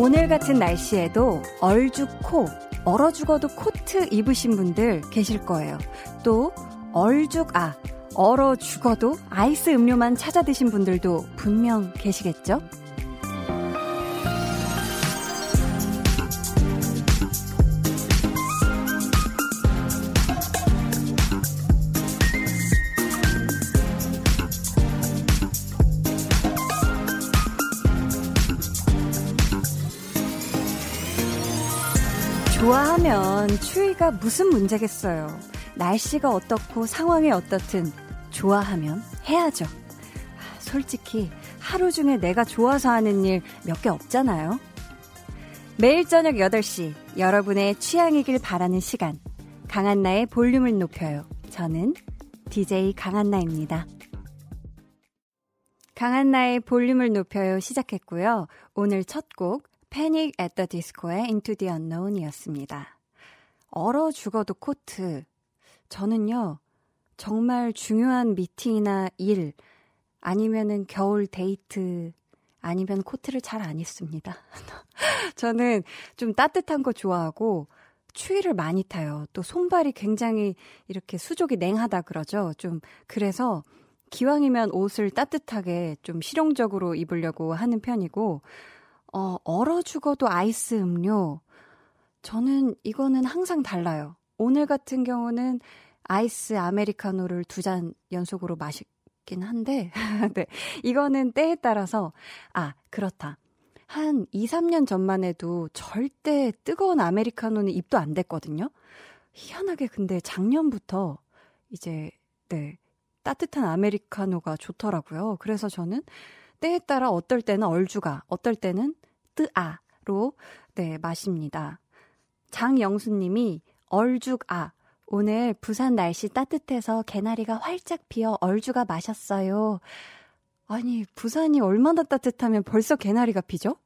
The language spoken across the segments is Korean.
오늘 같은 날씨에도 얼죽코, 얼어 죽어도 코트 입으신 분들 계실 거예요. 또 얼죽아, 얼어 죽어도 아이스 음료만 찾아 드신 분들도 분명 계시겠죠? 추위가 무슨 문제겠어요. 날씨가 어떻고 상황이 어떻든 좋아하면 해야죠. 솔직히 하루 중에 내가 좋아서 하는 일 몇 개 없잖아요. 매일 저녁 8시 여러분의 취향이길 바라는 시간. 강한나의 볼륨을 높여요. 저는 DJ 강한나입니다. 강한나의 볼륨을 높여요 시작했고요. 오늘 첫곡 Panic at the Disco의 Into the Unknown이었습니다. 얼어 죽어도 코트. 저는요, 정말 중요한 미팅이나 일, 아니면은 겨울 데이트, 아니면 코트를 잘 안 입습니다. 저는 좀 따뜻한 거 좋아하고, 추위를 많이 타요. 또 손발이 굉장히 이렇게 수족이 냉하다 그러죠. 좀, 그래서 기왕이면 옷을 따뜻하게 좀 실용적으로 입으려고 하는 편이고, 어, 얼어 죽어도 아이스 음료. 저는 이거는 항상 달라요. 오늘 같은 경우는 아이스 아메리카노를 두 잔 연속으로 마시긴 한데, 네. 이거는 때에 따라서, 아, 그렇다. 한 2, 3년 전만 해도 절대 뜨거운 아메리카노는 입도 안 됐거든요. 희한하게 근데 작년부터 이제, 네. 따뜻한 아메리카노가 좋더라고요. 그래서 저는 때에 따라 어떨 때는 얼주가, 어떨 때는 뜨아로 네, 마십니다. 장영수님이 얼죽아. 오늘 부산 날씨 따뜻해서 개나리가 활짝 피어 얼주가 마셨어요. 아니, 부산이 얼마나 따뜻하면 벌써 개나리가 피죠?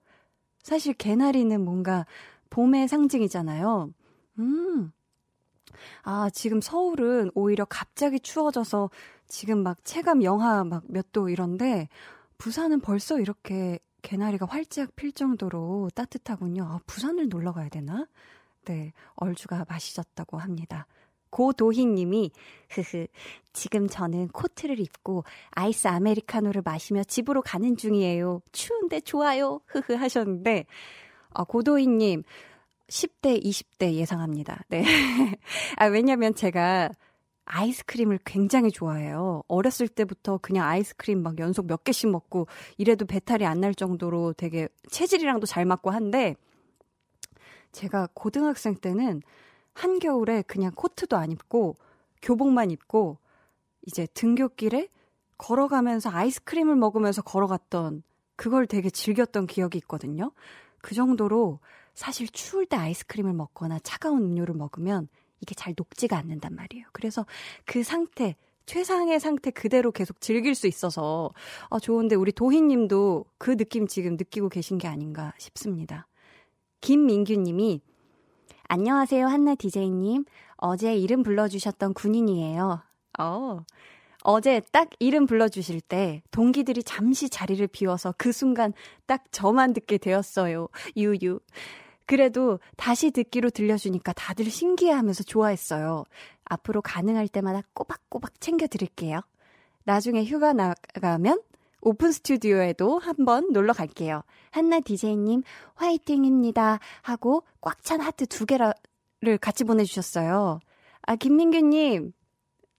사실 개나리는 뭔가 봄의 상징이잖아요. 음. 아, 지금 서울은 오히려 갑자기 추워져서 지금 막 체감 영하 막 몇 도 이런데 부산은 벌써 이렇게 개나리가 활짝 필 정도로 따뜻하군요. 아, 부산을 놀러 가야 되나? 네, 얼주가 마시졌다고 합니다. 고도희 님이, 흐흐, 지금 저는 코트를 입고 아이스 아메리카노를 마시며 집으로 가는 중이에요. 추운데 좋아요. 흐흐 하셨는데, 아, 고도희 님, 10대, 20대 예상합니다. 네. 아, 왜냐면 제가 아이스크림을 굉장히 좋아해요. 어렸을 때부터 그냥 아이스크림 막 연속 몇 개씩 먹고 이래도 배탈이 안 날 정도로 되게 체질이랑도 잘 맞고 한데 제가 고등학생 때는 한겨울에 그냥 코트도 안 입고 교복만 입고 이제 등교길에 걸어가면서 아이스크림을 먹으면서 걸어갔던 그걸 되게 즐겼던 기억이 있거든요. 그 정도로 사실 추울 때 아이스크림을 먹거나 차가운 음료를 먹으면 이게 잘 녹지가 않는단 말이에요. 그래서 그 상태, 최상의 상태 그대로 계속 즐길 수 있어서 어, 좋은데 우리 도희님도 그 느낌 지금 느끼고 계신 게 아닌가 싶습니다. 김민규님이 안녕하세요 한나 디제이님 어제 이름 불러주셨던 군인이에요. 어. 어제 딱 이름 불러주실 때 동기들이 잠시 자리를 비워서 그 순간 딱 저만 듣게 되었어요. 유유. 그래도 다시 듣기로 들려주니까 다들 신기해하면서 좋아했어요. 앞으로 가능할 때마다 꼬박꼬박 챙겨드릴게요. 나중에 휴가 나가면 오픈 스튜디오에도 한번 놀러 갈게요. 한나 디제이님 화이팅입니다 하고 꽉 찬 하트 두 개를 같이 보내주셨어요. 아 김민규님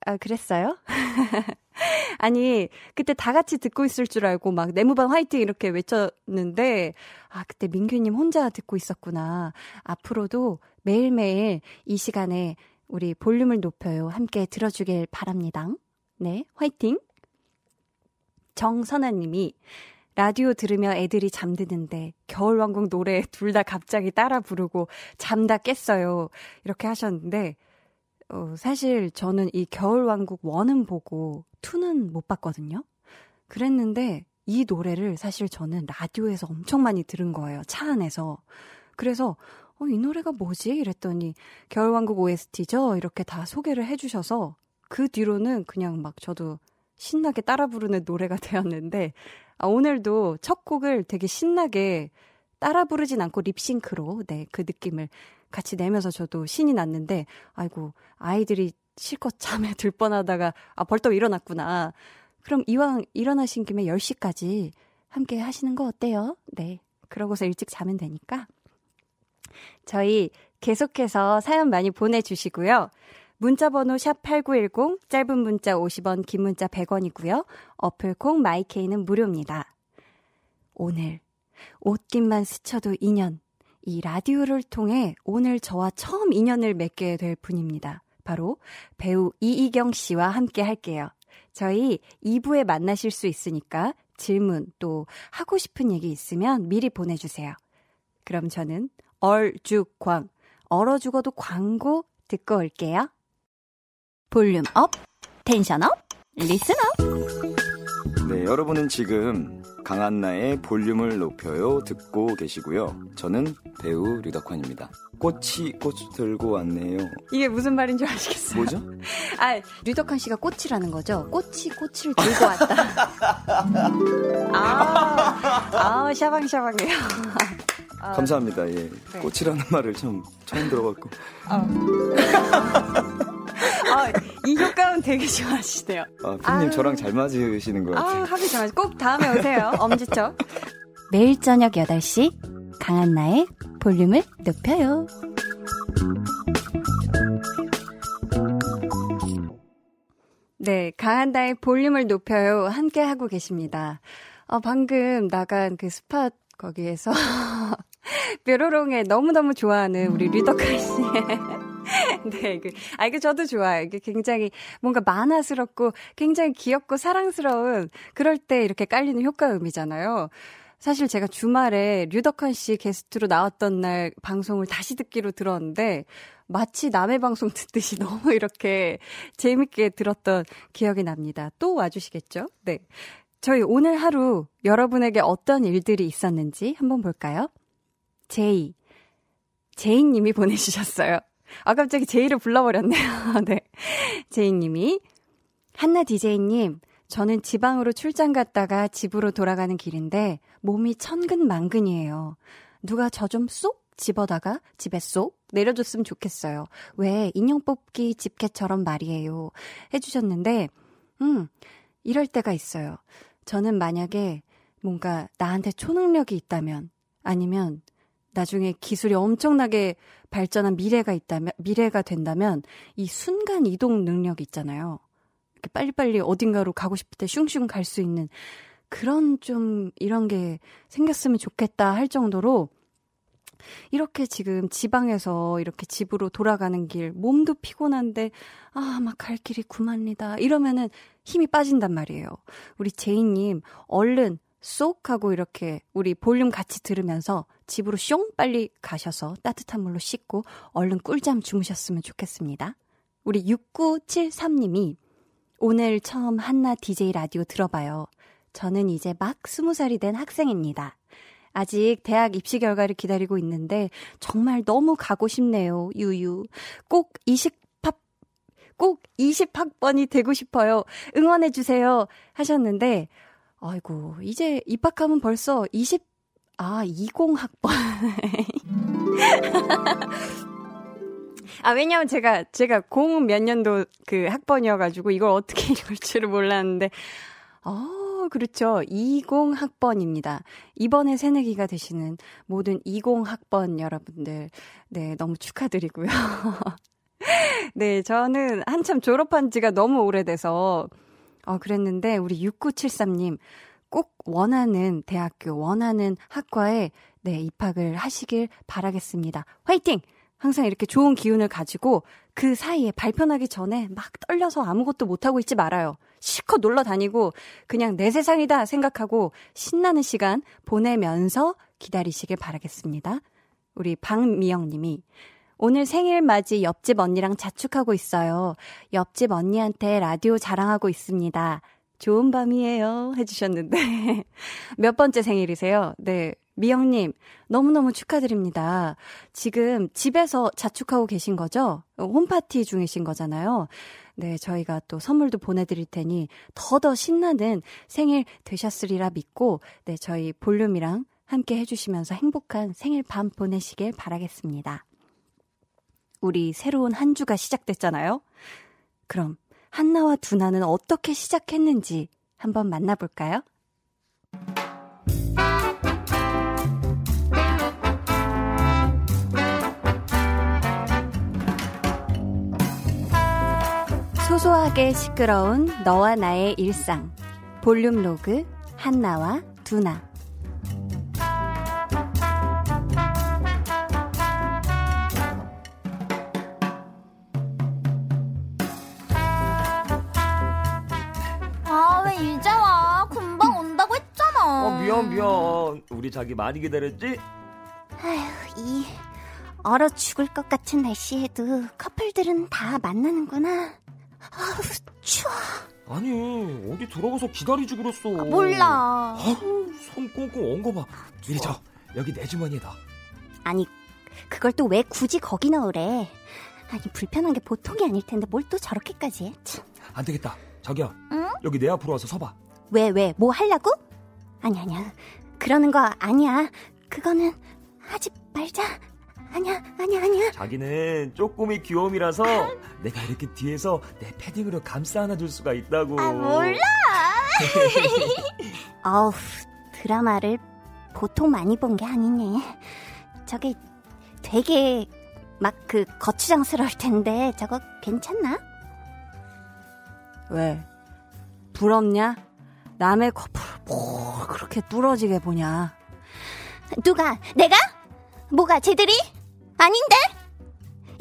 아 그랬어요? 아니, 그때 다 같이 듣고 있을 줄 알고 막 내무반 화이팅 이렇게 외쳤는데, 아, 그때 민규님 혼자 듣고 있었구나. 앞으로도 매일매일 이 시간에 우리 볼륨을 높여요. 함께 들어주길 바랍니다. 네, 화이팅! 정선아님이 라디오 들으며 애들이 잠드는데 겨울왕국 노래 둘 다 갑자기 따라 부르고 잠다 깼어요. 이렇게 하셨는데 어, 사실 저는 이 겨울왕국 원은 보고 투는 못 봤거든요. 그랬는데 이 노래를 사실 저는 라디오에서 엄청 많이 들은 거예요. 차 안에서. 그래서 어, 이 노래가 뭐지? 이랬더니 겨울왕국 OST죠? 이렇게 다 소개를 해주셔서 그 뒤로는 그냥 막 저도 신나게 따라 부르는 노래가 되었는데 아, 오늘도 첫 곡을 되게 신나게 따라 부르진 않고 립싱크로 네, 그 느낌을 같이 내면서 저도 신이 났는데 아이고 아이들이 실컷 잠에 들 뻔하다가 아 벌떡 일어났구나. 그럼 이왕 일어나신 김에 10시까지 함께 하시는 거 어때요? 네. 그러고서 일찍 자면 되니까. 저희 계속해서 사연 많이 보내주시고요. 문자 번호 샵 8910, 짧은 문자 50원, 긴 문자 100원이고요. 어플 콩 마이케이는 무료입니다. 오늘 옷깃만 스쳐도 인연. 이 라디오를 통해 오늘 저와 처음 인연을 맺게 될 분입니다. 바로 배우 이희경 씨와 함께 할게요. 저희 2부에 만나실 수 있으니까 질문 또 하고 싶은 얘기 있으면 미리 보내주세요. 그럼 저는 얼죽광, 얼어 죽어도 광고 듣고 올게요. Volume up, tension up, listen up. 네, 여러분은 지금 강한나의 볼륨을 높여요 듣고 계시고요. 저는 배우 류덕환입니다. 꽃이 꽃 들고 왔네요. 이게 무슨 말인지 아시겠어요? 뭐죠? 아, 류덕환 씨가 꽃이라는 거죠. 꽃이 꽃을 들고 왔다. 아, 아, 샤방샤방해요. 아, 감사합니다. 예. 네. 꽃이라는 말을 참 처음 들어봤고. 아. 아, 이 효과음 되게 좋아하시네요. 아, 피님 저랑 잘 맞으시는 것 같아요. 아, 합이 잘 맞으. 꼭 다음에 오세요. 엄지척. 매일 저녁 8시 강한나의 볼륨을 높여요. 네, 강한나의 볼륨을 높여요. 함께 하고 계십니다. 어, 방금 나간 그 스팟 거기에서 뾰로롱에 너무너무 좋아하는 우리 류덕한 씨의 네, 그, 아, 이게 저도 좋아요. 이게 굉장히 뭔가 만화스럽고 굉장히 귀엽고 사랑스러운 그럴 때 이렇게 깔리는 효과음이잖아요. 사실 제가 주말에 류덕환 씨 게스트로 나왔던 날 방송을 다시 듣기로 들었는데 마치 남의 방송 듣듯이 너무 이렇게 재밌게 들었던 기억이 납니다. 또 와주시겠죠? 네. 저희 오늘 하루 여러분에게 어떤 일들이 있었는지 한번 볼까요? 제이. 제이 님이 보내주셨어요. 아, 갑자기 제이를 불러버렸네요. 네. 제이님이. 한나 디제이님, 저는 지방으로 출장 갔다가 집으로 돌아가는 길인데 몸이 천근만근이에요. 누가 저 좀 쏙 집어다가 집에 쏙 내려줬으면 좋겠어요. 왜 인형 뽑기 집게처럼 말이에요. 해주셨는데, 음, 이럴 때가 있어요. 저는 만약에 뭔가 나한테 초능력이 있다면, 아니면 나중에 기술이 엄청나게 발전한 미래가 있다면, 미래가 된다면 이 순간 이동 능력이 있잖아요. 이렇게 빨리빨리 어딘가로 가고 싶을 때 슝슝 갈 수 있는 그런 좀 이런 게 생겼으면 좋겠다 할 정도로 이렇게 지금 지방에서 이렇게 집으로 돌아가는 길, 몸도 피곤한데, 아, 막 갈 길이 구만니다. 이러면은 힘이 빠진단 말이에요. 우리 제이님, 얼른 쏙 하고 이렇게 우리 볼륨 같이 들으면서 집으로 숑 빨리 가셔서 따뜻한 물로 씻고 얼른 꿀잠 주무셨으면 좋겠습니다. 우리 6973님이 오늘 처음 한나 DJ 라디오 들어봐요. 저는 이제 막 20살이 된 학생입니다. 아직 대학 입시 결과를 기다리고 있는데 정말 너무 가고 싶네요. 유유. 꼭 20팝 꼭 20학번이 되고 싶어요. 응원해 주세요. 하셨는데 아이고, 이제 입학하면 벌써 20, 아, 20학번. 아, 왜냐면 제가, 제가 0몇 년도 그 학번이어가지고 이걸 어떻게 읽을 줄을 몰랐는데, 어, 그렇죠. 20학번입니다. 이번에 새내기가 되시는 모든 20학번 여러분들, 네, 너무 축하드리고요. 네, 저는 한참 졸업한 지가 너무 오래돼서, 어, 그랬는데 우리 6973님 꼭 원하는 대학교, 원하는 학과에 네, 입학을 하시길 바라겠습니다. 화이팅! 항상 이렇게 좋은 기운을 가지고 그 사이에 발표나기 전에 막 떨려서 아무것도 못하고 있지 말아요. 실컷 놀러 다니고 그냥 내 세상이다 생각하고 신나는 시간 보내면서 기다리시길 바라겠습니다. 우리 박미영 님이 오늘 생일 맞이 옆집 언니랑 자축하고 있어요. 옆집 언니한테 라디오 자랑하고 있습니다. 좋은 밤이에요. 해주셨는데. 몇 번째 생일이세요? 네. 미영님, 너무너무 축하드립니다. 지금 집에서 자축하고 계신 거죠? 홈파티 중이신 거잖아요. 네, 저희가 또 선물도 보내드릴 테니 더더 신나는 생일 되셨으리라 믿고, 네, 저희 볼륨이랑 함께 해주시면서 행복한 생일 밤 보내시길 바라겠습니다. 우리 새로운 한 주가 시작됐잖아요? 그럼 한나와 두나는 어떻게 시작했는지 한번 만나볼까요? 소소하게 시끄러운 너와 나의 일상. 볼륨 로그 한나와 두나. 우리 자기 많이 기다렸지? 아휴, 이 얼어 죽을 것 같은 날씨에도 커플들은 다 만나는구나. 아우, 추워. 아니, 어디 들어가서 기다리지 그랬어. 아, 몰라. 아우, 손 꽁꽁 온거 봐. 이리 저, 여기 내 주머니에다. 아니, 그걸 또 왜 굳이 거기 넣으래? 아니, 불편한 게 보통이 아닐 텐데 뭘 또 저렇게까지 해? 참. 안 되겠다. 자기야, 응? 여기 내 앞으로 와서 서봐. 왜, 왜, 뭐 하려고? 아니, 아니야. 그러는 거 아니야. 그거는 하지 말자. 아니야, 아니야, 아니야. 자기는 쪼꼬미 귀여움이라서 내가 이렇게 뒤에서 내 패딩으로 감싸 안아줄 수가 있다고. 아, 몰라. 어우, 드라마를 보통 많이 본 게 아니네. 저게 되게 막 그 거추장스러울 텐데 저거 괜찮나? 왜? 부럽냐? 남의 커플을 뭐 그렇게 뚫어지게 보냐? 누가? 내가? 뭐가 쟤들이? 아닌데?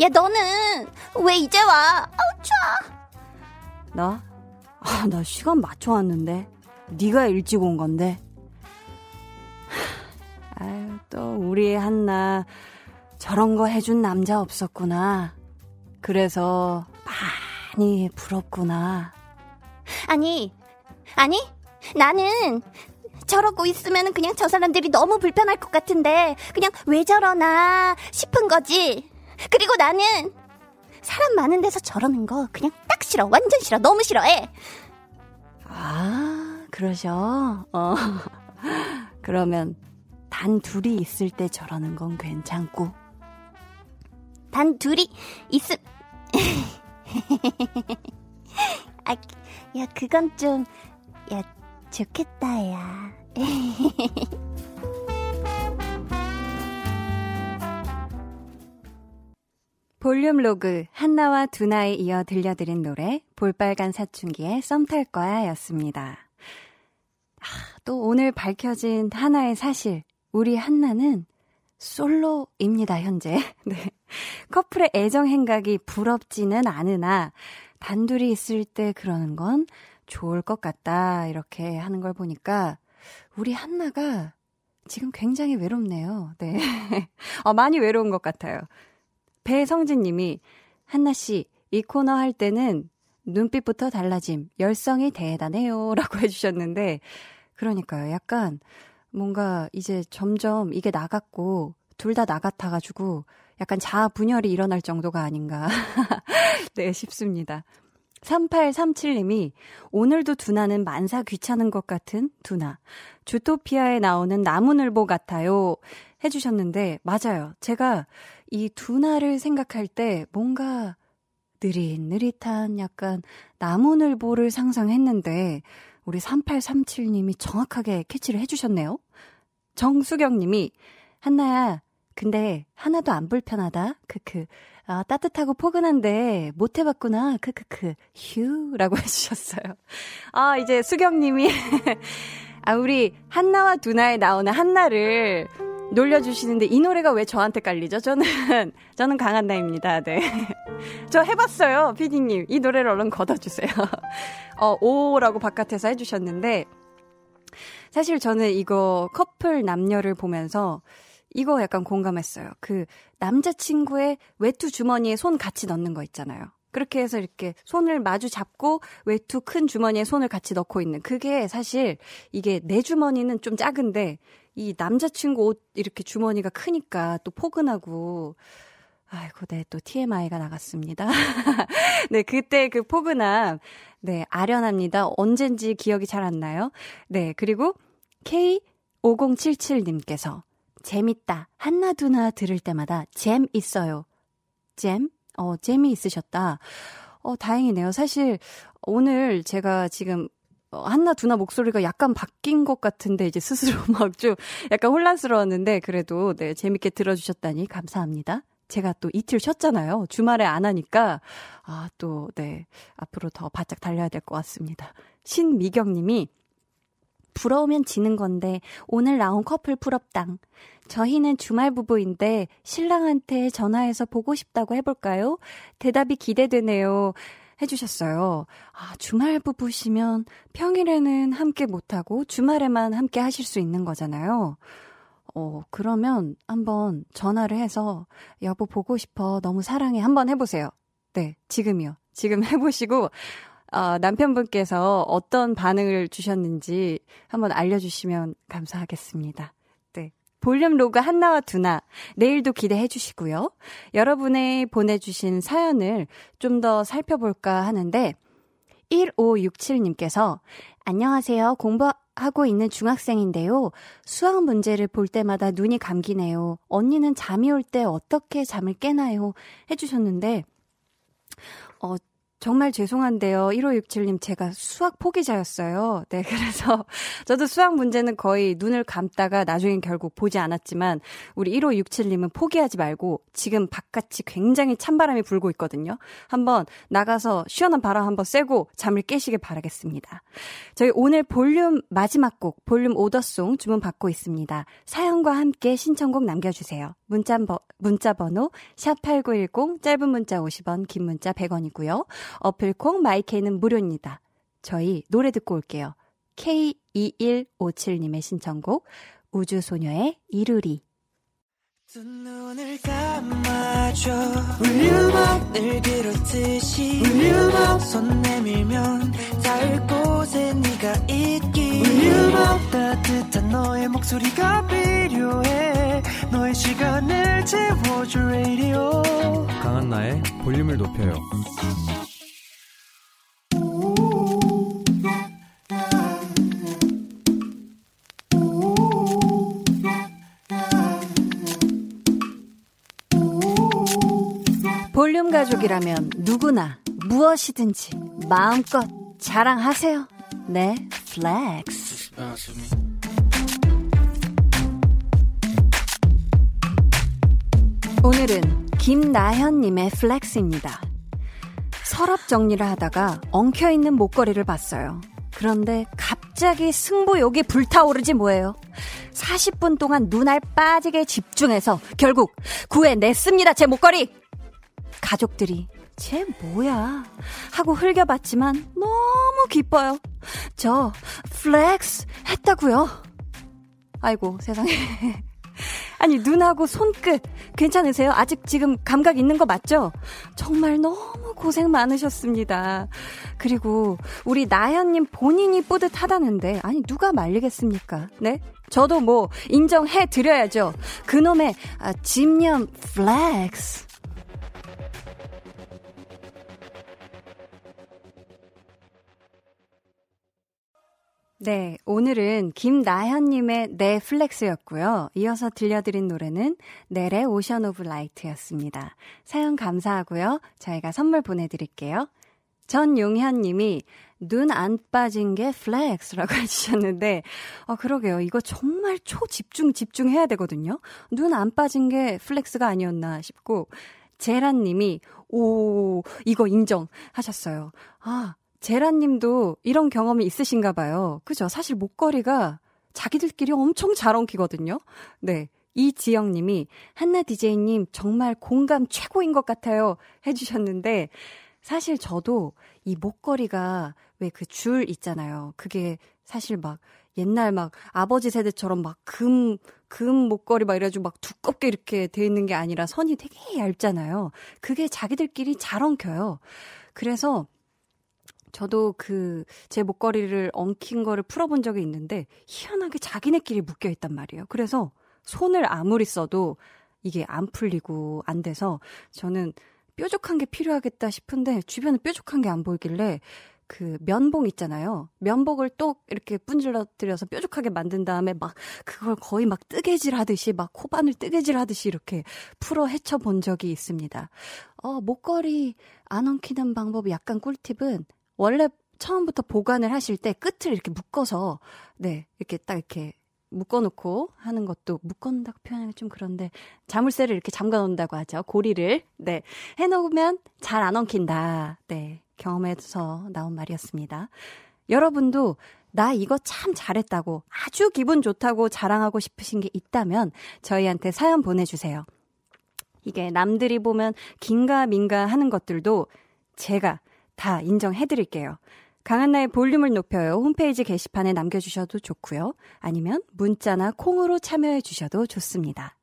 야 너는 왜 이제 와? 아우 추워. 나? 아, 나 시간 맞춰 왔는데. 네가 일찍 온 건데. 아유, 또 우리 한나 저런 거 해준 남자 없었구나. 그래서 많이 부럽구나. 아니, 아니, 나는 저러고 있으면 그냥 저 사람들이 너무 불편할 것 같은데, 그냥 왜 저러나 싶은 거지. 그리고 나는 사람 많은 데서 저러는 거 그냥 딱 싫어. 완전 싫어. 너무 싫어해. 아, 그러셔? 어. 그러면 단 둘이 있을 때 저러는 건 괜찮고. 단 둘이 있음. 아, 야, 그건 좀, 야, 좋겠다, 야. 볼륨 로그 한나와 두나에 이어 들려드린 노래 볼빨간 사춘기의 썸 탈 거야 였습니다. 아, 또 오늘 밝혀진 하나의 사실 우리 한나는 솔로입니다 현재. 네. 커플의 애정 행각이 부럽지는 않으나 단둘이 있을 때 그러는 건 좋을 것 같다 이렇게 하는 걸 보니까 우리 한나가 지금 굉장히 외롭네요. 네. 어, 많이 외로운 것 같아요. 배성진 님이, 한나 씨, 이 코너 할 때는 눈빛부터 달라짐, 열성이 대단해요. 라고 해주셨는데, 그러니까요. 약간 뭔가 이제 점점 이게 나갔고, 둘 다 나같아가지고, 약간 자아 분열이 일어날 정도가 아닌가. 네, 싶습니다. 3837님이 오늘도 두나는 만사 귀찮은 것 같은 두나. 주토피아에 나오는 나무늘보 같아요. 해주셨는데, 맞아요. 제가 이 두나를 생각할 때 뭔가 느릿느릿한 약간 나무늘보를 상상했는데, 우리 3837님이 정확하게 캐치를 해주셨네요. 정수경님이, 한나야, 근데 하나도 안 불편하다. 크크. 아, 따뜻하고 포근한데 못 해봤구나. 크크크. 휴라고 해주셨어요. 아, 이제 수경님이 아, 우리 한나와 두나에 나오는 한나를 놀려주시는데 이 노래가 왜 저한테 깔리죠? 저는 저는 강한나입니다. 네. 저 해봤어요, 피디님. 이 노래를 얼른 걷어주세요. 어, 오라고 바깥에서 해주셨는데 사실 저는 이거 커플 남녀를 보면서 이거 약간 공감했어요. 그 남자친구의 외투 주머니에 손 같이 넣는 거 있잖아요. 그렇게 해서 이렇게 손을 마주 잡고 외투 큰 주머니에 손을 같이 넣고 있는 그게 사실 이게 내 주머니는 좀 작은데 이 남자친구 옷 이렇게 주머니가 크니까 또 포근하고, 아이고, 네, 또 TMI가 나갔습니다. 네, 그때 그 포근함, 네, 아련합니다. 언젠지 기억이 잘 안 나요. 네, 그리고 K5077님께서 재밌다. 한나두나 들을 때마다 잼 있어요. 잼? 어, 잼이 있으셨다. 어, 다행이네요. 사실 오늘 제가 지금 어, 한나 두나 목소리가 약간 바뀐 것 같은데 이제 스스로 막 좀 약간 혼란스러웠는데 그래도 네 재밌게 들어주셨다니 감사합니다. 제가 또 이틀 쉬었잖아요. 주말에 안 하니까 아 또 네 앞으로 더 바짝 달려야 될 것 같습니다. 신미경 님이 부러우면 지는 건데 오늘 나온 커플 부럽당. 저희는 주말 부부인데 신랑한테 전화해서 보고 싶다고 해볼까요? 대답이 기대되네요. 해주셨어요. 아, 주말 부부시면 평일에는 함께 못하고 주말에만 함께 하실 수 있는 거잖아요. 어, 그러면 한번 전화를 해서 여보 보고 싶어. 너무 사랑해. 한번 해보세요. 네, 지금이요. 지금 해보시고, 어, 남편분께서 어떤 반응을 주셨는지 한번 알려주시면 감사하겠습니다. 네. 볼륨 로그 한나와 두나 내일도 기대해 주시고요. 여러분의 보내주신 사연을 좀 더 살펴볼까 하는데 1567님께서 안녕하세요. 공부하고 있는 중학생인데요. 수학 문제를 볼 때마다 눈이 감기네요. 언니는 잠이 올 때 어떻게 잠을 깨나요? 해주셨는데 어, 정말 죄송한데요. 1567님, 제가 수학 포기자였어요. 네, 그래서 저도 수학 문제는 거의 눈을 감다가 나중엔 결국 보지 않았지만, 우리 1567님은 포기하지 말고, 지금 바깥이 굉장히 찬바람이 불고 있거든요. 한번 나가서 시원한 바람 한번 쐬고 잠을 깨시길 바라겠습니다. 저희 오늘 볼륨 마지막 곡, 볼륨 order song 주문 받고 있습니다. 사연과 함께 신청곡 남겨주세요. 문자, 버, 문자 번호, 샵8910, 짧은 문자 50원, 긴 문자 100원이고요. 어플 콩 마이케이는 무료입니다. 저희 노래 듣고 올게요. K2157님의 신청곡 우주소녀의 이루리. 두 눈을 감아줘. 울륨을 비롯듯이 울륨 손 내밀면 닿을 곳에 네가 있기. 울륨 따뜻한 너의 목소리가 필요해. 너의 시간을 채워줘 radio. 강한나의 볼륨을 높여요 가족이라면 누구나 무엇이든지 마음껏 자랑하세요. 네, flex. 오늘은 김나현님의 flex입니다. 서랍 정리를 하다가 엉켜있는 목걸이를 봤어요. 그런데 갑자기 승부욕이 불타오르지 뭐예요. 40분 동안 눈알 빠지게 집중해서 결국 구해냈습니다, 제 목걸이! 가족들이 쟤 뭐야? 하고 흘겨봤지만 너무 기뻐요. 저 flex 했다고요. 아이고 세상에. 아니 눈하고 손끝 괜찮으세요? 아직 지금 감각 있는 거 맞죠? 정말 너무 고생 많으셨습니다. 그리고 우리 나현님 본인이 뿌듯하다는데 아니 누가 말리겠습니까? 네? 저도 뭐 인정해 드려야죠. 그놈의 아, 집념 flex. 네, 오늘은 김나현님의 네, flex였고요. 이어서 들려드린 노래는 넬의 Ocean of Light였습니다. 사연 감사하고요. 저희가 선물 보내드릴게요. 전용현님이 눈 안 빠진 게 flex라고 해주셨는데, 어, 그러게요. 이거 정말 초집중, 집중해야 되거든요. 눈 안 빠진 게 flex가 아니었나 싶고, 제란님이, 오, 이거 인정하셨어요. 아, 제라님도 이런 경험이 있으신가 봐요. 그죠? 사실 목걸이가 자기들끼리 엄청 잘 엉키거든요. 네. 이지영님이 한나 DJ님 정말 공감 최고인 것 같아요. 해주셨는데 사실 저도 이 목걸이가 왜 그 줄 있잖아요. 그게 사실 막 옛날 막 아버지 세대처럼 막 금, 금 목걸이 막 이래가지고 막 두껍게 이렇게 돼 있는 게 아니라 선이 되게 얇잖아요. 그게 자기들끼리 잘 엉켜요. 그래서 저도 그 제 목걸이를 엉킨 거를 풀어본 적이 있는데 희한하게 자기네끼리 묶여 있단 말이에요. 그래서 손을 아무리 써도 이게 안 풀리고 안 돼서 저는 뾰족한 게 필요하겠다 싶은데 주변에 뾰족한 게 안 보이길래 그 면봉 있잖아요. 면봉을 또 이렇게 분질러뜨려서 뾰족하게 만든 다음에 막 그걸 거의 막 뜨개질 하듯이 막 코바늘 뜨개질 하듯이 이렇게 풀어 헤쳐 본 적이 있습니다. 어, 목걸이 안 엉키는 방법이 약간 꿀팁은 원래 처음부터 보관을 하실 때 끝을 이렇게 묶어서 네, 이렇게 딱 이렇게 묶어놓고 하는 것도 묶어놓는다고 표현하기 좀 그런데 자물쇠를 이렇게 잠가놓는다고 하죠. 고리를 네 해놓으면 잘 안 엉킨다. 네 경험해서 나온 말이었습니다. 여러분도 나 이거 참 잘했다고 아주 기분 좋다고 자랑하고 싶으신 게 있다면 저희한테 사연 보내주세요. 이게 남들이 보면 긴가민가 하는 것들도 제가 다 인정해드릴게요. 강한나의 볼륨을 높여요. 홈페이지 게시판에 남겨주셔도 좋고요. 아니면 문자나 콩으로 참여해 주셔도 좋습니다.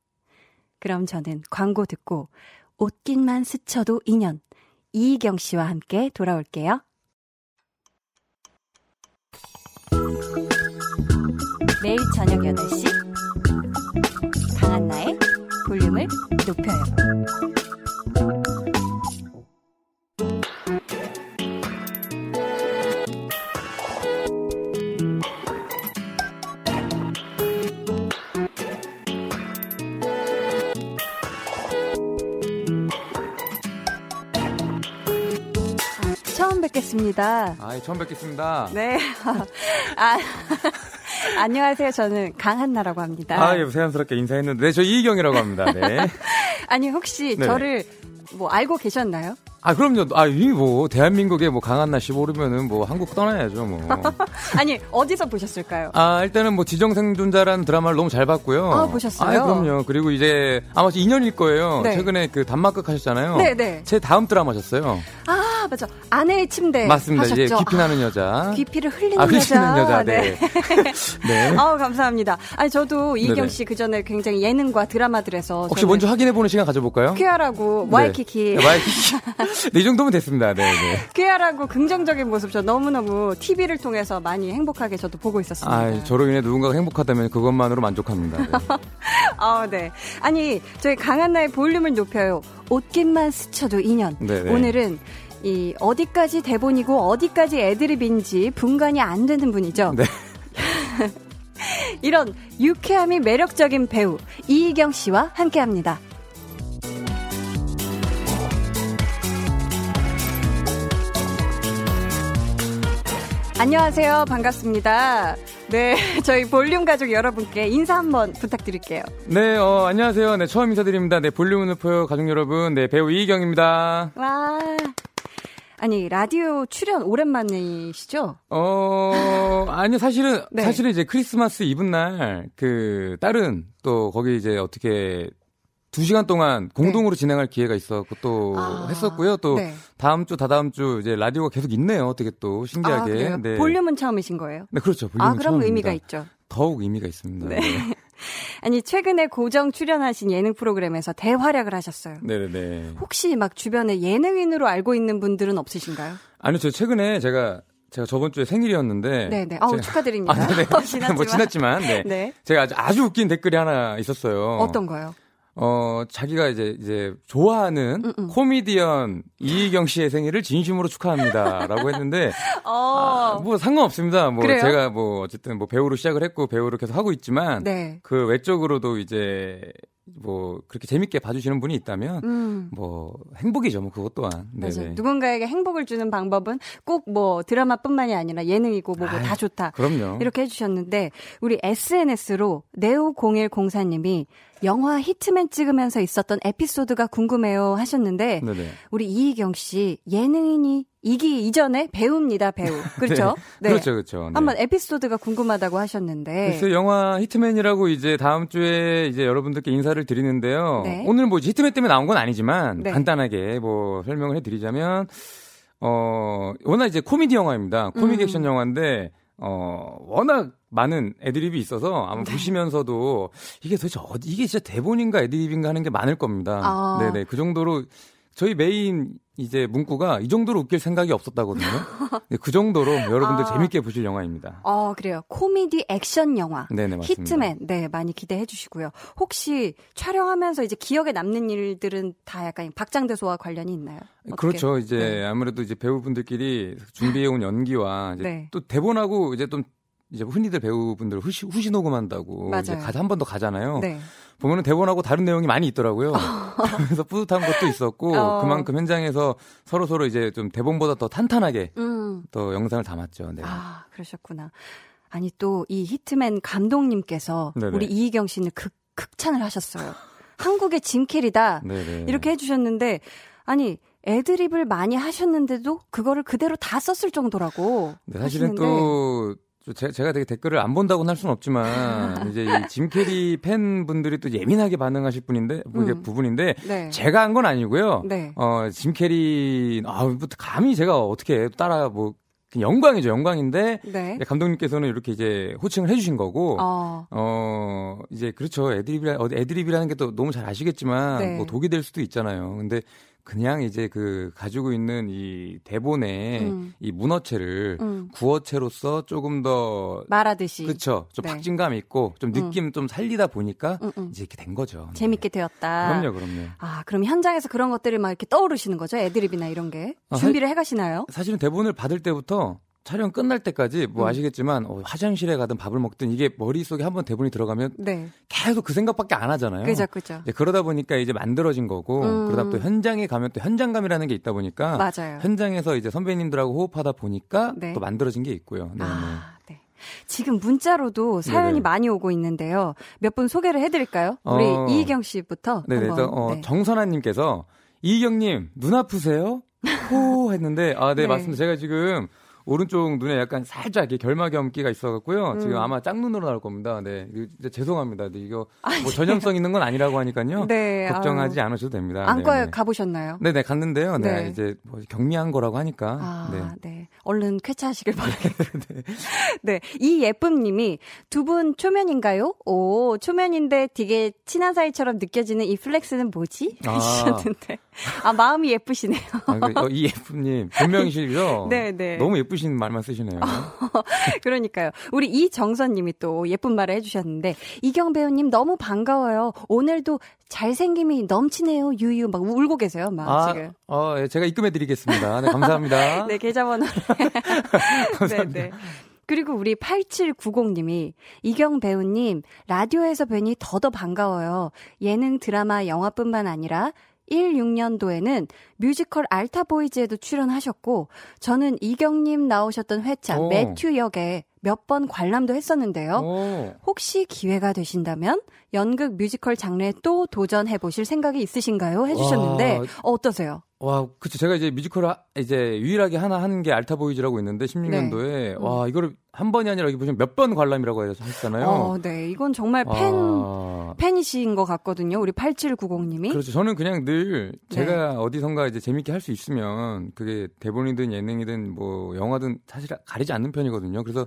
그럼 저는 광고 듣고 옷깃만 스쳐도 인연 이희경 씨와 함께 돌아올게요. 매일 저녁 8시 강한나의 볼륨을 높여요. 뵙겠습니다. 아, 처음 뵙겠습니다. 네. 아, 안녕하세요. 저는 강한나라고 합니다. 아, 예, 새삼스럽게 인사했는데. 네, 저 이희경이라고 합니다. 네. 아니, 혹시 네네. 저를 뭐 알고 계셨나요? 아, 그럼요. 아, 이미 뭐, 대한민국에 뭐, 강한나 씨 모르면은 뭐, 한국 떠나야죠, 뭐. 아니, 어디서 보셨을까요? 아, 일단은 뭐, 지정생존자라는 드라마를 너무 잘 봤고요. 아, 보셨어요? 아, 그럼요. 그리고 이제, 아마 2년일 거예요. 네. 최근에 그 단막극 하셨잖아요. 네네. 제 다음 드라마셨어요. 아, 맞아. 아내의 침대. 맞습니다. 하셨죠? 이제 깊이 나는 아, 여자. 귀피를 흘리는 아, 여자. 흘리는 여자. 네. 네. 아우, 감사합니다. 아니, 저도 이경. 씨 그 전에 굉장히 예능과 드라마들에서. 혹시 먼저 확인해 보는 시간 가져볼까요? 퀴어라고, 네. 와이키키. 네, 와이키키. 네, 이 정도면 됐습니다. 네, 네. 퀴어라고 긍정적인 모습 저 너무 너무 TV를 통해서 많이 행복하게 저도 보고 있었습니다. 아, 저로 인해 누군가가 행복하다면 그것만으로 만족합니다. 네. 아, 네. 아니, 저희 강한나의 볼륨을 높여요. 옷깃만 스쳐도 인연. 네네. 오늘은 이 어디까지 대본이고 어디까지 애드립인지 분간이 안 되는 분이죠. 네. 이런 유쾌함이 매력적인 배우 이희경 씨와 함께합니다. 안녕하세요. 반갑습니다. 네, 저희 볼륨 가족 여러분께 인사 한번 부탁드릴게요. 네, 어, 안녕하세요. 네, 처음 인사드립니다. 네, 볼륨을 높여요. 가족 여러분. 네, 배우 이희경입니다. 와. 아니, 라디오 출연 오랜만이시죠? 어, 아니요, 사실은, 네. 사실은 이제 크리스마스 이브 날, 그, 딸은 또 거기 이제 어떻게, 두 시간 동안 공동으로 진행할 기회가 있었고 또 네. 아, 했었고요. 또 네. 다음 주, 다다음 주 이제 라디오가 계속 있네요. 어떻게 또 신기하게. 아? 네. 볼륨은 처음이신 거예요? 네, 그렇죠. 볼륨은 아, 그럼 처음입니다. 의미가 있죠. 더욱 의미가 있습니다. 네. 아니, 최근에 고정 출연하신 예능 프로그램에서 대활약을 하셨어요. 네네네. 혹시 막 주변에 예능인으로 알고 있는 분들은 없으신가요? 아니요, 저 최근에 제가 제가 저번 주에 생일이었는데. 네네. 아우, 제가- 축하드립니다. 아, 네네. 어, 지났지만. 뭐 지났지만, 네. 네. 제가 아주, 아주 웃긴 댓글이 하나 있었어요. 어떤 거요? 어, 자기가 이제, 이제, 좋아하는 음, 음. 코미디언 이희경 씨의 생일을 진심으로 축하합니다. 라고 했는데, 어. 아, 뭐 상관없습니다. 뭐 그래요? 제가 뭐 어쨌든 뭐 배우로 시작을 했고 배우로 계속 하고 있지만, 네. 그 외적으로도 이제, 뭐 그렇게 재밌게 봐주시는 분이 있다면, 음. 뭐 행복이죠. 뭐 그것 또한. 맞아요. 네네. 누군가에게 행복을 주는 방법은 꼭 뭐 드라마뿐만이 아니라 예능이고 뭐고 아유, 다 좋다. 그럼요. 이렇게 해주셨는데 우리 SNS로 네오 0104님이 영화 히트맨 찍으면서 있었던 에피소드가 궁금해요 하셨는데 네네. 우리 이희경 씨 예능인이 이기 이전에 배우입니다 배우 그렇죠? 네. 그렇죠, 그렇죠. 네. 한번 에피소드가 궁금하다고 하셨는데 글쎄 영화 히트맨이라고 이제 다음 주에 이제 여러분들께 인사를 드리는데요. 네. 오늘 뭐 히트맨 때문에 나온 건 아니지만 네. 간단하게 뭐 설명을 해드리자면 어 워낙 이제 코미디 영화입니다. 코미디 음. 액션 영화인데 어 워낙 많은 애드립이 있어서 아마 네. 보시면서도 이게 도대체 어디 이게 진짜 대본인가 애드립인가 하는 게 많을 겁니다. 아. 네네 그 정도로 저희 메인 이제 문구가 이 정도로 웃길 생각이 없었다거든요. 네, 그 정도로 여러분들 아. 재밌게 보실 영화입니다. 어, 그래요. 코미디 액션 영화. 네네 맞습니다. 히트맨. 네, 많이 기대해 주시고요. 혹시 촬영하면서 이제 기억에 남는 일들은 다 약간 박장대소와 관련이 있나요? 어떻게? 그렇죠. 이제 네. 아무래도 이제 배우분들끼리 준비해 온 연기와 이제 네. 또 대본하고 이제 좀 이제 흔히들 배우분들 후시, 후시 녹음한다고 이제 맞아요. 가서 한 번 더 가잖아요. 네. 보면은 대본하고 다른 내용이 많이 있더라고요. 그래서 뿌듯한 것도 있었고 어. 그만큼 현장에서 서로 서로 이제 좀 대본보다 더 탄탄하게 음. 또 영상을 담았죠. 네. 아, 그러셨구나. 아니 또 이 히트맨 감독님께서 네네. 우리 이이경 씨는 극 극찬을 하셨어요. 한국의 짐 캐리다. 네네. 이렇게 해주셨는데 아니 애드립을 많이 하셨는데도 그거를 그대로 다 썼을 정도라고. 네, 사실은 하시는데. 또 저- 제- 제가 되게 댓글을 안 본다고는 할 수는 없지만 이제 이 짐 캐리 팬분들이 또 예민하게 반응하실 분인데 음. 부분인데 네. 제가 한 건 아니고요. 네. 어, 짐 캐리 아, 뭐 감히 제가 어떻게 따라 뭐 영광이죠, 영광인데 네. 네, 감독님께서는 이렇게 이제 호칭을 해주신 거고 어, 어. 이제 그렇죠 애드립이라 어, 애드립이라는 게 또 너무 잘 아시겠지만 네. 뭐 독이 될 수도 있잖아요. 근데 그냥 이제 그 가지고 있는 이 대본에 음. 이 문어체를 음. 구어체로서 조금 더 말하듯이. 그렇죠. 좀 네. 박진감 있고 좀 느낌 좀 살리다 보니까 음, 음. 이제 이렇게 된 거죠. 네. 재밌게 되었다. 그럼요, 그럼요. 아, 그럼 현장에서 그런 것들을 막 이렇게 떠오르시는 거죠? 애드립이나 이런 게. 아, 준비를 해가시나요? 사실은 대본을 받을 때부터 촬영 끝날 때까지 뭐 음. 아시겠지만 어, 화장실에 가든 밥을 먹든 이게 머릿속에 한번 대본이 들어가면 네. 계속 그 생각밖에 안 하잖아요. 그죠, 그죠. 이제 그러다 보니까 이제 만들어진 거고 음. 그러다 또 현장에 가면 또 현장감이라는 게 있다 보니까 맞아요. 현장에서 이제 선배님들하고 호흡하다 보니까 네. 또 만들어진 게 있고요. 네, 아, 네. 지금 문자로도 사연이 네네. 많이 오고 있는데요. 몇 분 소개를 해드릴까요? 우리 어. 이희경 씨부터. 네, 네. 한번. 네. 어, 네. 정선아님께서 이이경님 눈 아프세요? 호 했는데 아, 네, 네. 맞습니다. 제가 지금 오른쪽 눈에 약간 살짝 이렇게 결막염기가 있어갖고요. 지금 음. 아마 짝눈으로 나올 겁니다. 네, 죄송합니다. 네, 이거 뭐 전염성 있는 건 아니라고 하니까요. 네, 걱정하지 아유. 않으셔도 됩니다. 안과에 네, 네. 가보셨나요? 네, 네, 갔는데요. 네, 네. 이제 뭐 경미한 거라고 하니까. 아, 네. 네. 얼른 쾌차하시길 바라겠습니다. 네. 이 예쁨님이 두 분 초면인가요? 오, 초면인데 되게 친한 사이처럼 느껴지는 이 flex는 뭐지? 아. 하셨는데. 아, 마음이 예쁘시네요. 아, 그, 어, 이 예쁨님 본명이시죠? 네, 네. 너무 예쁘신 말만 쓰시네요. 그러니까요. 우리 이정선님이 또 예쁜 말을 해주셨는데 이경 배우님 너무 반가워요. 오늘도 잘생김이 넘치네요. 유유 막 울고 계세요. 막 아, 지금. 어, 예, 제가 입금해드리겠습니다. 네, 감사합니다. 네, 계좌번호. 네, 네. 그리고 우리 8790님이 이경 배우님 라디오에서 뵈니 더더 반가워요. 예능, 드라마, 영화뿐만 아니라 16년도에는 뮤지컬 알타보이즈에도 출연하셨고 저는 이경님 나오셨던 회차 오. 매튜 역에 몇 번 관람도 했었는데요. 오. 혹시 기회가 되신다면 연극 뮤지컬 장르에 또 도전해 보실 생각이 있으신가요? 해주셨는데 와. 어떠세요? 와, 그쵸. 제가 이제 뮤지컬 하- 이제 유일하게 하나 하는 게 알타보이즈라고 있는데 16년도에 음. 와 이거를 한 번이 아니라 여기 보시면 몇 번 관람이라고 해서 했잖아요. 어, 네, 이건 정말 팬 아, 팬이신 것 같거든요. 우리 8790님이. 그렇죠. 저는 그냥 늘 네. 제가 어디선가 이제 재밌게 할 수 있으면 그게 대본이든 예능이든 뭐 영화든 사실 가리지 않는 편이거든요. 그래서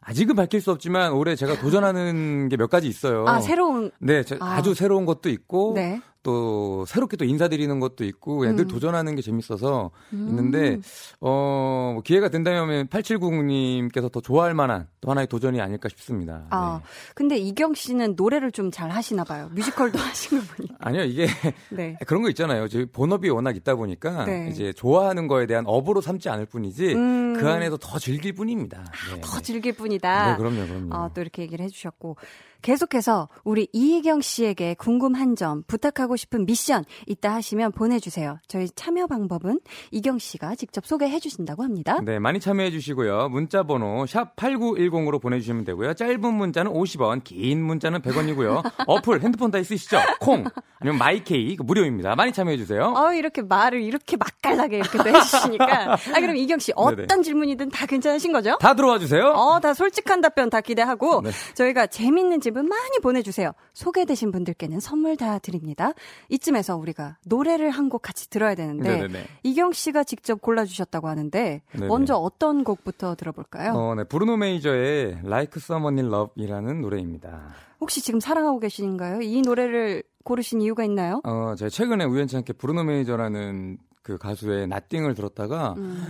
아직은 밝힐 수 없지만 올해 제가 도전하는 게 몇 가지 있어요. 아, 새로운 네, 저- 아. 아주 새로운 것도 있고 네. 또 새롭게 또 인사드리는 것도 있고 애들 음. 도전하는 게 재밌어서 음. 있는데 어, 뭐 기회가 된다면 8790님께서 더 좋아할 만한 또 하나의 도전이 아닐까 싶습니다. 아, 네. 근데 이경 씨는 노래를 좀 잘 하시나 봐요. 뮤지컬도 하신 거 보니. 아니요, 이게 네. 그런 거 있잖아요. 저희 본업이 워낙 있다 보니까 네. 이제 좋아하는 거에 대한 업으로 삼지 않을 뿐이지 음. 그 안에서 더 즐길 뿐입니다. 네. 더 즐길 뿐이다. 네, 그럼요, 그럼요. 어, 또 이렇게 얘기를 해주셨고 계속해서 우리 이희경 씨에게 궁금한 점 부탁하고 싶은 미션 있다 하시면 보내주세요. 저희 참여 방법은 이경 씨가 직접 소개해 주신다고 합니다. 네, 많이 참여해 주시고요. 문자 번호 샵 8910으로 보내주시면 되고요. 짧은 문자는 50원, 긴 문자는 100원이고요. 어플, 핸드폰 다 있으시죠? 콩, 아니면 마이케이, 그 무료입니다. 많이 참여해 주세요. 어, 이렇게 말을 이렇게 맛깔나게 이렇게 또 해주시니까. 아, 그럼 이경 씨, 어떤 네네. 질문이든 다 괜찮으신 거죠? 다 들어와 주세요. 어, 다 솔직한 답변 다 기대하고, 네. 저희가 재밌는 질문 편 집은 많이 보내주세요. 소개되신 분들께는 선물 다 드립니다. 이쯤에서 우리가 노래를 한 곡 같이 들어야 되는데 네네네. 이경 씨가 직접 골라주셨다고 하는데 네네. 먼저 어떤 곡부터 들어볼까요? 어, 네. 브루노 메이저의 Like Someone in Love이라는 노래입니다. 혹시 지금 사랑하고 계신가요? 이 노래를 고르신 이유가 있나요? 어, 제가 최근에 우연치 않게 브루노 메이저라는 그 가수의 나띵을 들었다가 음.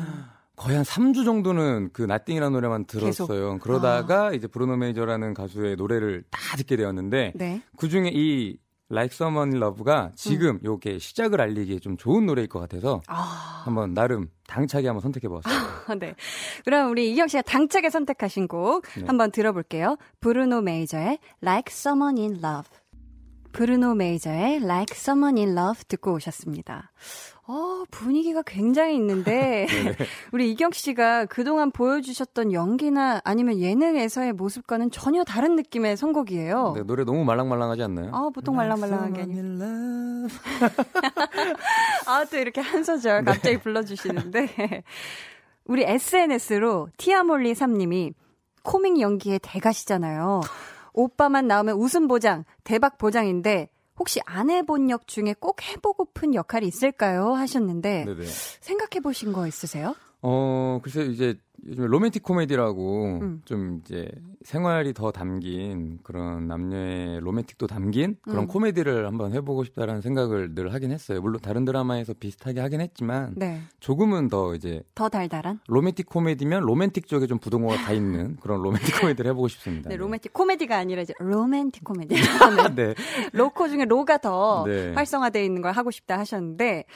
거의 한 3주 정도는 그 나띵이라는 노래만 계속. 들었어요. 그러다가 이제 브루노 메이저라는 가수의 노래를 다 듣게 되었는데 네. 그 중에 이 Like Someone in Love가 지금 요게 시작을 알리기에 좀 좋은 노래일 것 같아서 아, 한번 나름 당차게 한번 선택해 보았어요. 네. 그럼 우리 이경 씨가 당차게 선택하신 곡 네. 한번 들어볼게요. 브루노 메이저의 Like Someone in Love. 브루노 메이저의 Like Someone in Love 듣고 오셨습니다. 어, 분위기가 굉장히 있는데, 네. 우리 이경 씨가 그동안 보여주셨던 연기나 아니면 예능에서의 모습과는 전혀 다른 느낌의 선곡이에요. 네, 노래 너무 말랑말랑하지 않나요? 아, 보통 말랑말랑한 게 아니고. Someone in love. 아, 또 이렇게 한 소절 갑자기 불러주시는데. 우리 SNS로 티아몰리 3님이 코믹 연기의 대가시잖아요. 오빠만 나오면 웃음 보장, 대박 보장인데, 혹시 안 해본 역 중에 꼭 해보고픈 역할이 있을까요? 하셨는데, 네네. 생각해 보신 거 있으세요? 어, 글쎄 이제 요즘 로맨틱 코미디라고 음. 좀 이제 생활이 더 담긴 그런 남녀의 로맨틱도 담긴 그런 음. 코미디를 한번 해보고 싶다라는 생각을 늘 하긴 했어요. 물론 다른 드라마에서 비슷하게 하긴 했지만 네. 조금은 더 이제 더 달달한? 로맨틱 코미디면 로맨틱 쪽에 좀 부등호가 더 있는 그런 로맨틱 코미디를 해보고 싶습니다. 네, 로맨틱 코미디가 아니라 이제 로맨틱 코미디. 네. 로코 중에 로가 더 네. 활성화되어 있는 걸 하고 싶다 하셨는데,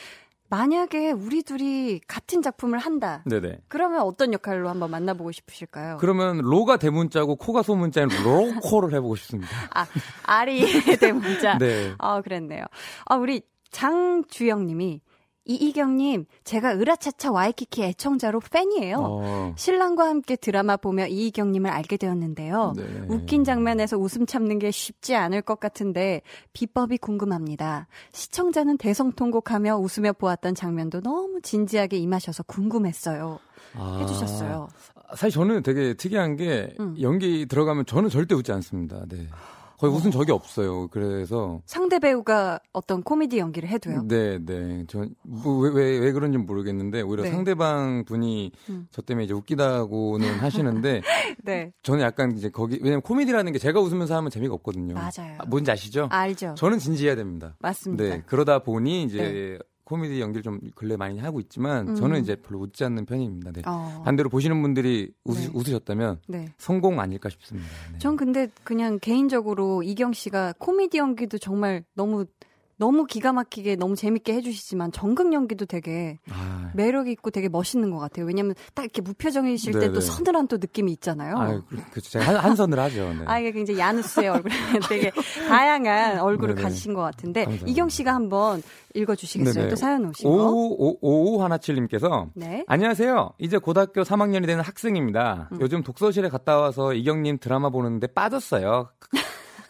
만약에 우리 둘이 같은 작품을 한다. 네네. 그러면 어떤 역할로 한번 만나보고 싶으실까요? 그러면 로가 대문자고 코가 소문자인 로코를 해보고 싶습니다. 아, R이 대문자. 네. 아, 그랬네요. 아, 우리 장주영님이 이이경님, 제가 으라차차 와이키키 애청자로 팬이에요. 어, 신랑과 함께 드라마 보며 이이경님을 알게 되었는데요. 네. 웃긴 장면에서 웃음 참는 게 쉽지 않을 것 같은데 비법이 궁금합니다. 시청자는 대성통곡하며 웃으며 보았던 장면도 너무 진지하게 임하셔서 궁금했어요. 아. 해주셨어요. 사실 저는 되게 특이한 게 음. 연기 들어가면 저는 절대 웃지 않습니다. 네. 거의 웃은 적이 없어요. 그래서 상대 배우가 어떤 코미디 연기를 해도요. 네, 네. 저왜왜 왜 그런지 모르겠는데 오히려 네. 상대방 분이 음. 저 때문에 이제 웃기다고는 하시는데 네, 저는 약간 이제 거기 왜냐면 코미디라는 게 제가 웃으면서 하면 재미가 없거든요. 맞아요. 아, 뭔지 아시죠? 알죠. 저는 진지해야 됩니다. 맞습니다. 네. 그러다 보니 이제 네. 코미디 연기를 좀 근래 많이 하고 있지만 음. 저는 이제 별로 웃지 않는 편입니다. 네. 어, 반대로 보시는 분들이 웃, 네. 웃으셨다면 네. 성공 아닐까 싶습니다. 네. 전 근데 그냥 개인적으로 이경 씨가 코미디 연기도 정말 너무 너무 기가 막히게 너무 재밌게 해주시지만 전극 연기도 되게 아, 매력 있고 되게 멋있는 것 같아요. 왜냐면 딱 이렇게 무표정이실 때 또. 서늘한 또 느낌이 있잖아요. 아, 그, 그 제가 한, 한선을 하죠. 네. 아, 이게 굉장히 야누스의 얼굴, 되게 다양한 얼굴을 네네. 가지신 것 같은데, 감사합니다. 이경 씨가 한번 읽어주시겠어요? 네네. 또 사연 오신 거? 555517님께서 네. 안녕하세요. 이제 고등학교 3학년이 되는 학생입니다. 음. 요즘 독서실에 갔다 와서 이경님 드라마 보는데 빠졌어요.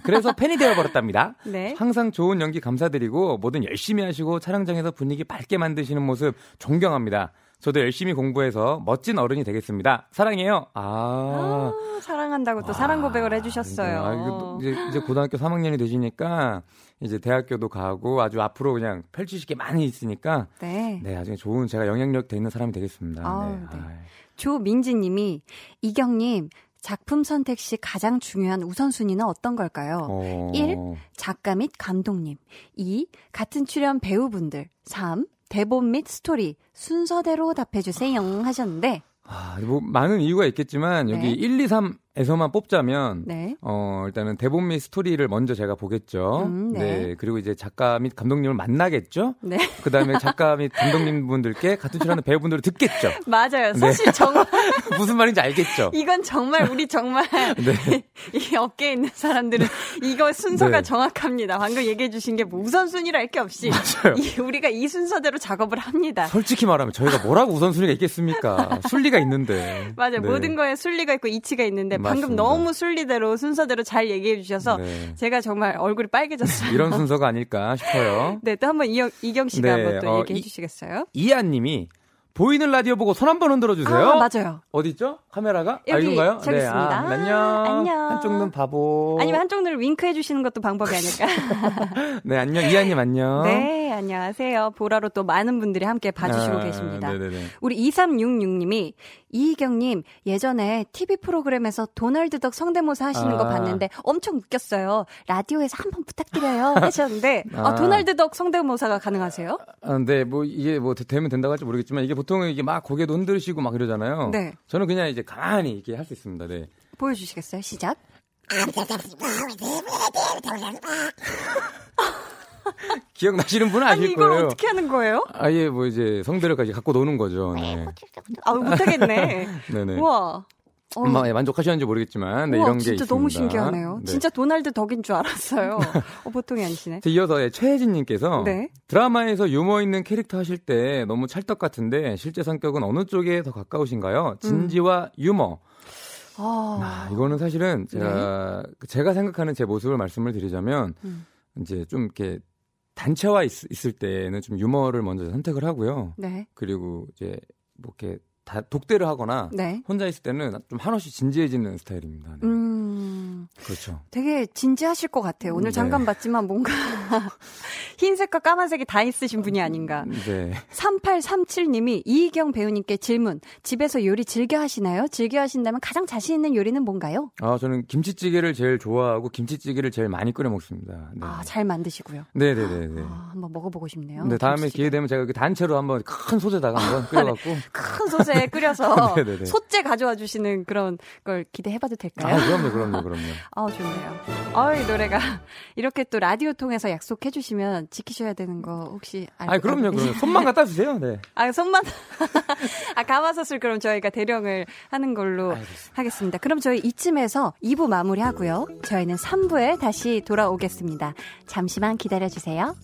그래서 팬이 되어버렸답니다. 네. 항상 좋은 연기 감사드리고 뭐든 열심히 하시고 촬영장에서 분위기 밝게 만드시는 모습 존경합니다. 저도 열심히 공부해서 멋진 어른이 되겠습니다. 사랑해요. 아. 아, 사랑한다고 또 사랑 고백을 해주셨어요. 아, 이거 이제, 이제 고등학교 3학년이 되시니까 이제 대학교도 가고 아주 앞으로 그냥 펼치실 게 많이 있으니까 네. 네, 나중에 좋은 제가 영향력 돼 있는 사람이 되겠습니다. 아우, 네. 네. 조민지님이 이경님 작품 선택 시 가장 중요한 우선순위는 어떤 걸까요? 어. 일, 작가 및 감독님. 2. 같은 출연 배우분들. 3. 대본 및 스토리. 순서대로 답해주세요. 하셨는데, 아, 뭐 많은 이유가 있겠지만 여기 네. 1, 2, 3 에서만 뽑자면 네. 어, 일단은 대본 및 스토리를 먼저 제가 보겠죠. 음, 네. 그리고 이제 작가 및 감독님을 만나겠죠. 네. 그다음에 작가 및 감독님 분들께 같은 출연하는 배우분들을 듣겠죠. 맞아요. 네. 사실 정말, 무슨 말인지 알겠죠. 이건 정말, 우리 정말, 네. 이 업계에 있는 사람들은 이거 순서가 네. 정확합니다. 방금 얘기해 주신 게 뭐 우선순위랄 게 없이, 맞아요. 이, 우리가 이 순서대로 작업을 합니다. 솔직히 말하면 저희가 뭐라고 우선순위가 있겠습니까? 순리가 있는데. 맞아요. 네. 모든 거에 순리가 있고 이치가 있는데 방금. 너무 순리대로 순서대로 잘 얘기해 주셔서 네. 제가 정말 얼굴이 빨개졌어요. 이런 순서가 아닐까 싶어요. 네, 또 한번 이경, 이경 씨가 네, 한번 또 어, 얘기해 이- 주시겠어요? 이한님이 보이는 라디오 보고 손 한번 흔들어 주세요. 아, 맞아요. 어디 있죠? 카메라가? 여기 아, 이건가요? 저기 네. 아, 있습니다. 안녕. 안녕. 한쪽 눈 바보. 아니면 한쪽 눈을 윙크 해 주시는 것도 방법이 아닐까. 네, 안녕. 이하님 안녕. 네, 안녕하세요. 보라로 또 많은 분들이 함께 봐주시고 아, 계십니다. 네네네. 우리 2366님이 이희경님 예전에 TV 프로그램에서 도널드 덕 성대모사 하시는 거 아. 봤는데 엄청 웃겼어요. 라디오에서 한번 부탁드려요 하셨는데 아, 아. 도널드 덕 성대모사가 가능하세요? 아, 근데 뭐 이게 뭐 되- 되면 된다고 할지 모르겠지만 이게 보통 은 이게 막 고개도 흔들시고 막 이러잖아요. 네. 저는 그냥 이제 가만히 이렇게 할 수 있습니다. 네. 보여주시겠어요? 시작. 기억나시는 분은 아니 아실 이걸 거예요. 어떻게 하는 거예요? 아예 뭐 이제 성대를까지 갖고 노는 거죠. 네. 아 못하겠네. 네네. 우와. 어, 마- 예, 만족하셨는지 모르겠지만 네, 우와, 이런 게 진짜 있습니다. 너무 신기하네요. 네. 진짜 도널드 덕인 줄 알았어요. 어, 보통이 아니시네. 자, 이어서 예, 최혜진님께서 네. 드라마에서 유머 있는 캐릭터 하실 때 너무 찰떡 같은데 실제 성격은 어느 쪽에 더 가까우신가요? 진지와 유머. 아, 아, 이거는 사실은 제가 제가 생각하는 제 모습을 말씀을 드리자면 음. 이제 좀 이렇게 단체와 있, 있을 때는 좀 유머를 먼저 선택을 하고요. 네. 그리고 이제 뭐 이렇게 다 독대를 하거나 네. 혼자 있을 때는 좀 한없이 진지해지는 스타일입니다. 네. 음, 그렇죠. 되게 진지하실 것 같아요. 오늘 네. 잠깐 봤지만 뭔가 흰색과 까만색이 다 있으신 분이 아닌가. 네. 3837님이 이희경 배우님께 질문. 집에서 요리 즐겨 하시나요? 즐겨 하신다면 가장 자신 있는 요리는 뭔가요? 아, 저는 김치찌개를 제일 좋아하고 김치찌개를 제일 많이 끓여 먹습니다. 네. 아, 잘 만드시고요. 네네네 네. 아, 한번 먹어보고 싶네요. 네, 다음에 김치찌개. 기회 되면 제가 그 단체로 한번 큰 소재다가 한번 끓여갖고. 큰 솥에 끓여서 네네네. 솥재 가져와 주시는 그런 걸 기대해봐도 될까요? 아, 그럼요, 그럼요, 그럼요. 아, 좋네요. 아, 이 노래가 이렇게 또 라디오 통해서 약속해 주시면 지키셔야 되는 거 혹시 알, 아, 그럼요. 계시- 손만 갖다 주세요. 네. 아, 손만 아, 가마솥을 그럼 저희가 대령을 하는 걸로 하겠습니다. 그럼 저희 이쯤에서 2부 마무리하고요. 저희는 3부에 다시 돌아오겠습니다. 잠시만 기다려 주세요.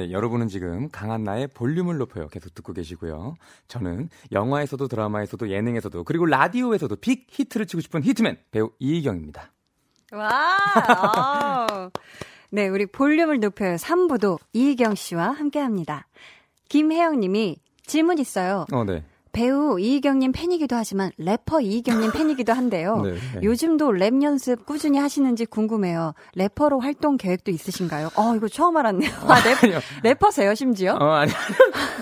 네, 여러분은 지금 강한나의 볼륨을 높여요. 계속 듣고 계시고요. 저는 영화에서도 드라마에서도 예능에서도 그리고 라디오에서도 big hit를 치고 싶은 히트맨 배우 이이경입니다. 와. 네, 우리 볼륨을 높여요. 3부도 이이경 씨와 함께 합니다. 김혜영 님이 질문 있어요. 어, 네. 배우 이이경님 팬이기도 하지만 래퍼 이이경님 팬이기도 한데요. 네, 네. 요즘도 랩 연습 꾸준히 하시는지 궁금해요. 래퍼로 활동 계획도 있으신가요? 어, 이거 처음 알았네요. 아, 랩, 래퍼세요, 심지어? 어, 아니.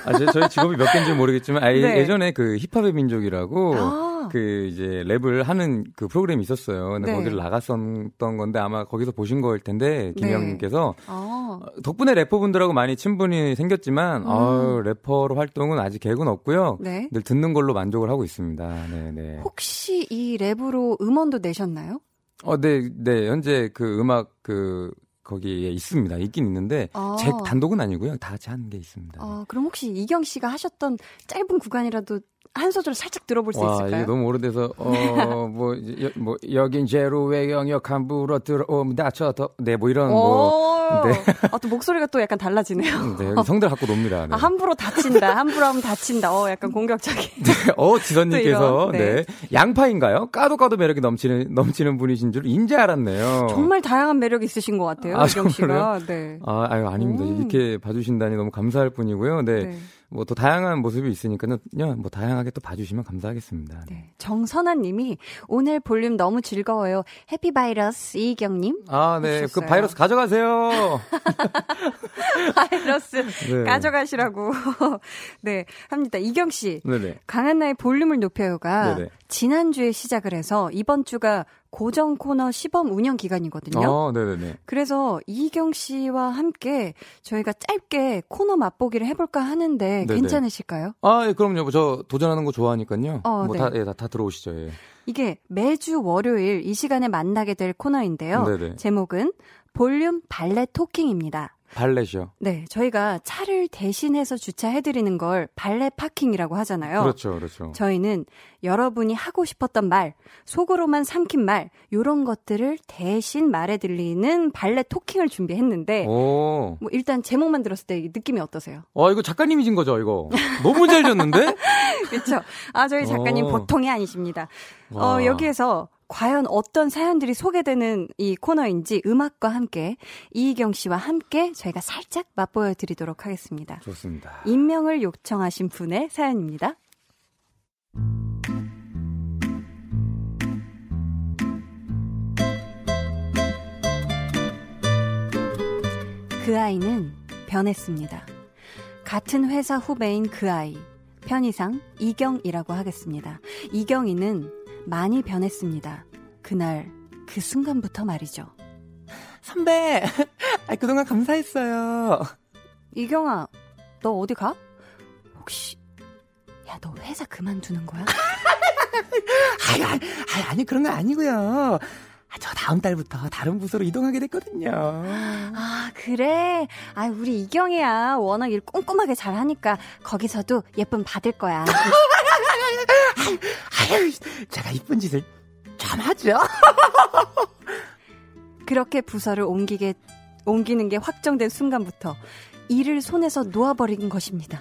아, 제, 저희 직업이 몇 개인지 모르겠지만, 아, 예- 네. 예전에 그 힙합의 민족이라고, 아. 그 이제 랩을 하는 그 프로그램이 있었어요. 근데 네. 거기를 나갔었던 건데 아마 거기서 보신 거일 텐데, 네. 김영님께서. 어. 덕분에 래퍼분들하고 많이 친분이 생겼지만, 음. 어 래퍼로 활동은 아직 계획은 없고요. 네. 늘 듣는 걸로 만족을 하고 있습니다. 네, 네. 혹시 이 랩으로 음원도 내셨나요? 어, 네, 네. 현재 그 음악 그 거기에 있습니다. 있긴 있는데 아. 제 단독은 아니고요. 다 같이 하는 게 있습니다. 어, 그럼 혹시 이경 씨가 하셨던 짧은 구간이라도 한 소절 살짝 들어볼 수 와, 있을까요? 너무 오래돼서 어뭐 뭐 여긴 제로의 영역 함부로 들어옵니다. 저더네뭐 이런 뭐 오. 네. 아, 또 목소리가 또 약간 달라지네요. 네, 성들 갖고 놉니다. 네. 아, 함부로 다친다. 함부로 하면 다친다. 어, 약간 공격적인. 어, 지선님께서 네. 네. 양파인가요? 까도 까도 매력이 넘치는 넘치는 분이신 줄 인제 알았네요. 정말 다양한 매력이 있으신 것 같아요. 아, 이경 씨가. 네. 아, 아유, 아닙니다. 음. 이렇게 봐주신다니 너무 감사할 뿐이고요. 네. 네. 뭐더 다양한 모습이 있으니까요. 뭐 다양하게 또 봐주시면 감사하겠습니다. 네. 네. 정선아 님이 오늘 볼륨 너무 즐거워요. 해피 바이러스 이경님. 아, 네. 그 해주셨어요. 바이러스 가져가세요. 바이러스 네. 가져가시라고. 네, 합니다. 이경 씨. 네네. 강한나의 볼륨을 높여요가 네네. 지난주에 시작을 해서 이번 주가 고정 코너 시범 운영 기간이거든요. 어, 네네네. 그래서 이경 씨와 함께 저희가 짧게 코너 맛보기를 해볼까 하는데 네네. 괜찮으실까요? 아, 예, 그럼요. 저 도전하는 거 좋아하니까요. 어, 뭐 네. 다, 예, 다, 다 들어오시죠. 예. 이게 매주 월요일 이 시간에 만나게 될 코너인데요. 네네. 제목은 볼륨 발레 토킹입니다. 발렛이요. 네, 저희가 차를 대신해서 주차해드리는 걸 발레 파킹이라고 하잖아요. 그렇죠, 그렇죠. 저희는 여러분이 하고 싶었던 말, 속으로만 삼킨 말, 요런 것들을 대신 말해 들리는 발레 토킹을 준비했는데, 오. 뭐 일단 제목만 들었을 때 느낌이 어떠세요? 어, 이거 작가님이신 거죠, 이거? 너무 잘 졌는데? 그렇죠? 아, 저희 작가님 오. 보통이 아니십니다. 와. 어, 여기에서 과연 어떤 사연들이 소개되는 이 코너인지 음악과 함께 이희경 씨와 함께 저희가 살짝 맛보여 드리도록 하겠습니다. 좋습니다. 익명을 요청하신 분의 사연입니다. 그 아이는 변했습니다. 같은 회사 후배인 그 아이. 편의상 이경이라고 하겠습니다. 이경이는 많이 변했습니다. 그날 그 순간부터 말이죠. 선배, 아, 그동안 감사했어요. 이경아, 너 어디 가? 혹시 야, 너 회사 그만두는 거야? 아니, 아니, 아니, 그런 건 아니고요. 아, 저 다음 달부터 다른 부서로 이동하게 됐거든요. 아, 그래? 아, 우리 이경이야. 워낙 일 꼼꼼하게 잘 하니까 거기서도 예쁨 받을 거야. 아유, 제가 이쁜 짓을 좀 하죠. 그렇게 부서를 옮기게 옮기는 게 확정된 순간부터 일을 손에서 놓아버린 것입니다.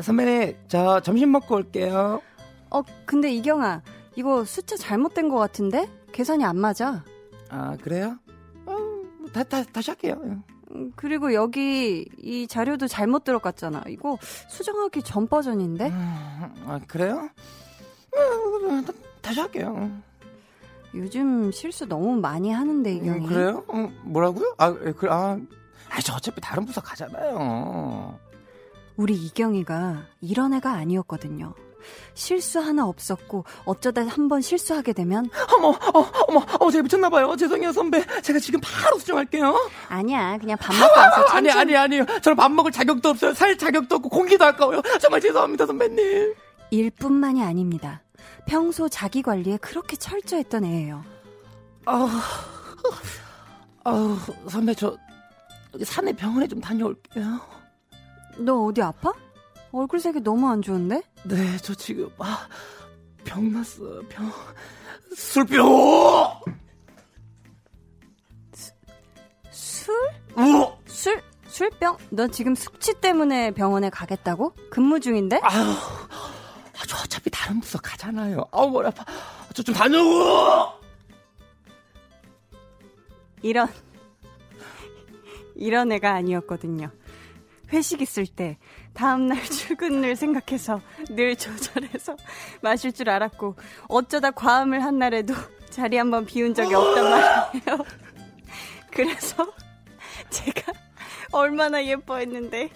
선배님, 저 점심 먹고 올게요. 어, 근데 이경아, 이거 숫자 잘못된 것 같은데? 계산이 안 맞아. 아, 그래요? 어, 다, 다, 다시 할게요. 음, 그리고 여기 이 자료도 잘못 들어갔잖아. 이거 수정하기 전 버전인데? 아, 그래요? 음, 다- 다시 할게요. 요즘 실수 너무 많이 하는데 이경이. 음, 그래요? 음, 뭐라고요? 아, 예, 그, 아, 아, 저 어차피 다른 부서 가잖아요. 우리 이경이가 이런 애가 아니었거든요. 실수 하나 없었고 어쩌다 한 번 실수하게 되면 어머, 어, 어머, 어머, 제가 미쳤나 봐요. 죄송해요, 선배. 제가 지금 바로 수정할게요. 아니야 그냥 밥 먹고 와서 아니, 천천히 아니, 아니요. 저는 밥 먹을 자격도 없어요. 살 자격도 없고, 공기도 아까워요. 정말 죄송합니다, 선배님. 일뿐만이 아닙니다. 평소 자기 관리에 그렇게 철저했던 애예요. 아우, 아우, 선배, 저, 산에 병원에 좀 다녀올게요. 너 어디 아파? 얼굴색이 너무 안 좋은데? 네, 저 지금, 아, 병 났어요, 병. 술병! 술? 우와! 술? 술병? 너 지금 숙취 때문에 병원에 가겠다고? 근무 중인데? 아유, 아, 저 어차피 다른 부서 가잖아요. 아우, 머리 아파. 저 좀 다녀오고! 이런 이런 애가 아니었거든요. 회식 있을 때 다음날 출근을 생각해서 늘 조절해서 마실 줄 알았고 어쩌다 과음을 한 날에도 자리 한번 비운 적이 없단 말이에요. 그래서 제가 얼마나 예뻐했는데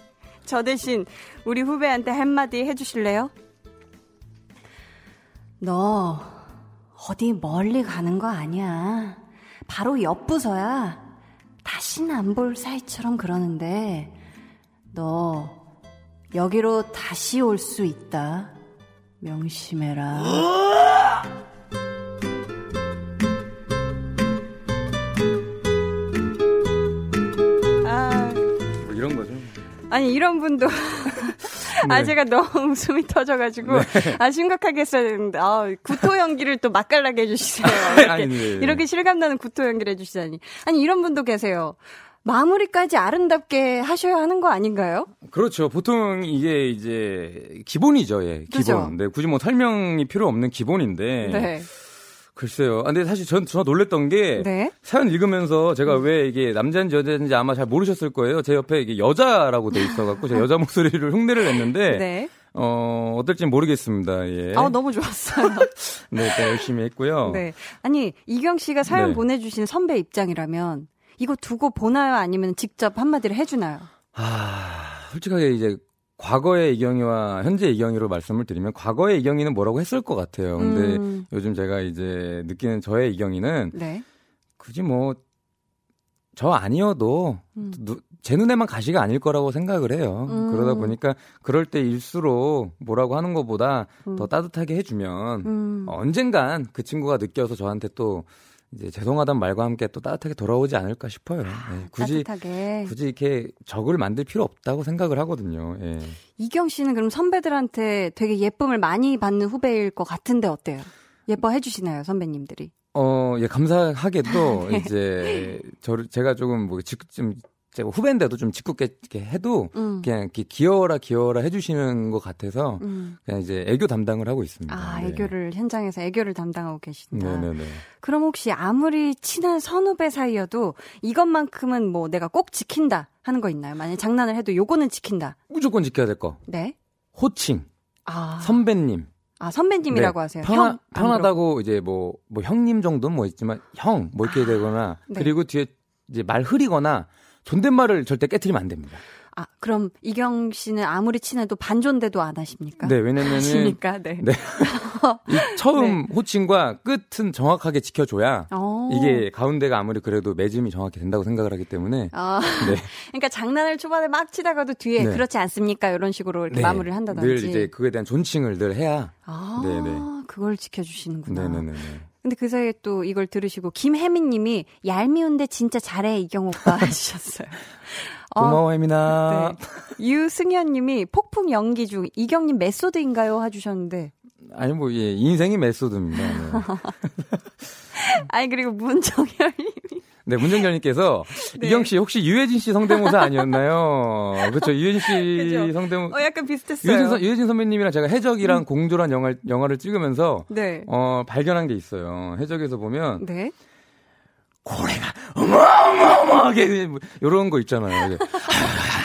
저 대신 우리 후배한테 한마디 해주실래요? 너 어디 멀리 가는 거 아니야. 바로 옆 부서야. 다시는 안 볼 사이처럼 그러는데 너 여기로 다시 올 수 있다. 명심해라. 아, 뭐 이런 거죠. 아니 이런 분도 아 네. 제가 너무 웃음이 터져가지고 아 심각하게 했어야 되는데 아 구토 연기를 또 맛깔나게 해주시세요. 이렇게, 아니, 네. 이렇게 실감나는 구토 연기를 해주시다니. 아니 이런 분도 계세요. 마무리까지 아름답게 하셔야 하는 거 아닌가요? 그렇죠. 보통 이게 이제 기본이죠, 예. 기본. 그죠? 네, 굳이 뭐 설명이 필요 없는 기본인데. 네. 글쎄요. 아, 근데 사실 전, 저 놀랬던 게. 네. 사연 읽으면서 제가 왜 이게 남자인지 여자인지 아마 잘 모르셨을 거예요. 제 옆에 이게 여자라고 돼 있어갖고 제가 여자 목소리를 흉내를 냈는데. 네. 어, 어떨지 모르겠습니다. 예. 아 너무 좋았어요. 네, 또 열심히 했고요. 네. 아니 이경 씨가 사연 네. 보내주신 선배 입장이라면 이거 두고 보나요? 아니면 직접 한마디를 해주나요? 아, 솔직하게 이제 과거의 이경이와 현재 이경이로 말씀을 드리면 과거의 이경이는 뭐라고 했을 것 같아요. 근데 음, 요즘 제가 이제 느끼는 저의 이경이는 네. 굳이 뭐 저 아니어도 음. 누- 제 눈에만 가시가 아닐 거라고 생각을 해요. 음. 그러다 보니까 그럴 때일수록 뭐라고 하는 것보다 음. 더 따뜻하게 해주면 음. 언젠간 그 친구가 느껴서 저한테 또 이제 죄송하다는 말과 함께 또 따뜻하게 돌아오지 않을까 싶어요. 예, 굳이 따뜻하게. 굳이 이렇게 적을 만들 필요 없다고 생각을 하거든요. 예. 이경 씨는 그럼 선배들한테 되게 예쁨을 많이 받는 후배일 것 같은데 어때요? 예뻐해 주시나요, 선배님들이? 어, 예, 감사하게도 이제 저를 제가 조금 뭐 직, 좀 제가 후배인데도 좀 짓궂게 해도 음. 그냥 이렇게 귀여워라 귀여워라 해주시는 것 같아서 음. 그냥 이제 애교 담당을 하고 있습니다. 아, 네. 애교를 현장에서 애교를 담당하고 계신다. 네네네. 그럼 혹시 아무리 친한 선후배 사이여도 이것만큼은 뭐 내가 꼭 지킨다 하는 거 있나요? 만약 장난을 해도 요거는 지킨다. 무조건 지켜야 될 거. 네. 호칭, 아, 선배님. 아 선배님이라고 네, 하세요. 편하, 형, 안 편하다고 이제 뭐, 뭐 형님 정도는 뭐 있지만 형 뭐 이렇게 되거나 네. 그리고 뒤에 이제 말 흐리거나 존댓말을 절대 깨트리면 안 됩니다. 아, 그럼 이경 씨는 아무리 친해도 반존대도 안 하십니까? 네, 왜냐면은 하십니까? 네. 네. 이 처음 호칭과 끝은 정확하게 지켜줘야 어. 이게 가운데가 아무리 그래도 매짐이 정확히 된다고 생각을 하기 때문에 아, 네. 그러니까 장난을 초반에 막 치다가도 뒤에 네. 그렇지 않습니까? 이런 식으로 이렇게 네, 마무리를 한다든지. 늘 이제 그거에 대한 존칭을 늘 해야 아, 네네. 그걸 지켜주시는구나. 네네네. 근데 그 사이에 또 이걸 들으시고 김혜민 님이 얄미운데 진짜 잘해 이경 오빠 해주셨어요. 어, 고마워 혜민아. 네. 유승현 님이 폭풍 연기 중 이경 님 메소드인가요? 해주셨는데. 아니 뭐 예, 인생이 메소드입니다. 네. 아니, 그리고 문정열 님이. 네, 문정결님께서 네. 이경 씨 혹시 유해진 씨 성대모사 아니었나요? 그렇죠. 유해진 씨 그죠. 성대모 어, 약간 비슷했어요. 유해진, 선- 유해진 선배님이랑 제가 해적이랑 공조란 영화, 영화를 찍으면서 네. 어, 발견한 게 있어요. 해적에서 보면 네. 고래가 어마어마하게 이런 거 있잖아요. 이제,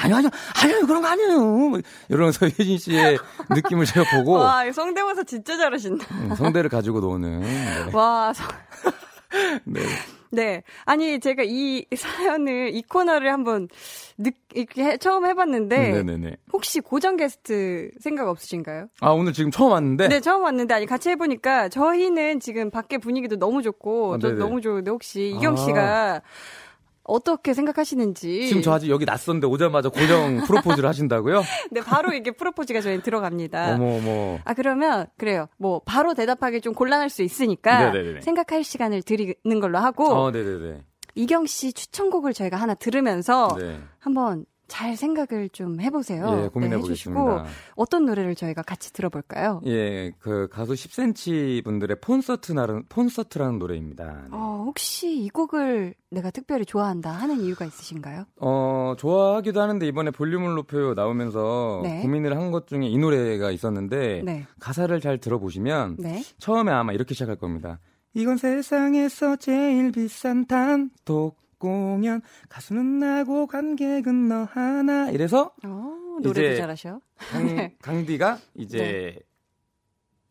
아니요, 아니요, 아니요, 그런 거 아니에요. 뭐 이러면서 유해진 씨의 느낌을 제가 보고 와, 이 성대모사 진짜 잘하신다. 음, 성대를 가지고 노는. 네. 와, 성- 네. 네. 아니, 제가 이 사연을, 이 코너를 한번, 늦, 이렇게 해- 처음 해봤는데, 네네네. 혹시 고정 게스트 생각 없으신가요? 아 오늘 지금 처음 왔는데. 네, 처음 왔는데, 아니, 같이 해보니까, 저희는 지금 밖에 분위기도 너무 좋고, 아, 저. 너무 좋은데, 혹시 이경 아. 씨가 어떻게 생각하시는지. 지금 저 아직 여기 낯선데 오자마자 고정 프로포즈를 하신다고요? 네, 바로 이게 프로포즈가 저희 들어갑니다. 어머 어머. 아, 그러면, 그래요. 뭐, 바로 대답하기 좀 곤란할 수 있으니까, 네네네. 생각할 시간을 드리는 걸로 하고, 어, 네네네. 이경 씨 추천곡을 저희가 하나 들으면서, 네. 한번 잘 생각을 좀 해보세요. 예, 고민해 네, 보겠습니다. 어떤 노래를 저희가 같이 들어볼까요? 예, 그 가수 10cm 분들의 콘서트라는 콘서트라는 노래입니다. 네. 어, 혹시 이 곡을 내가 특별히 좋아한다 하는 이유가 있으신가요? 어, 좋아하기도 하는데 이번에 볼륨을 높여 나오면서 네. 고민을 한 것 중에 이 노래가 있었는데 네. 가사를 잘 들어보시면 네. 처음에 아마 이렇게 시작할 겁니다. 이건 세상에서 제일 비싼 단독 공연 가수는 나고 관객은 너 하나 이래서 어, 노래도 잘하셔. 강, 네. 강디가 이제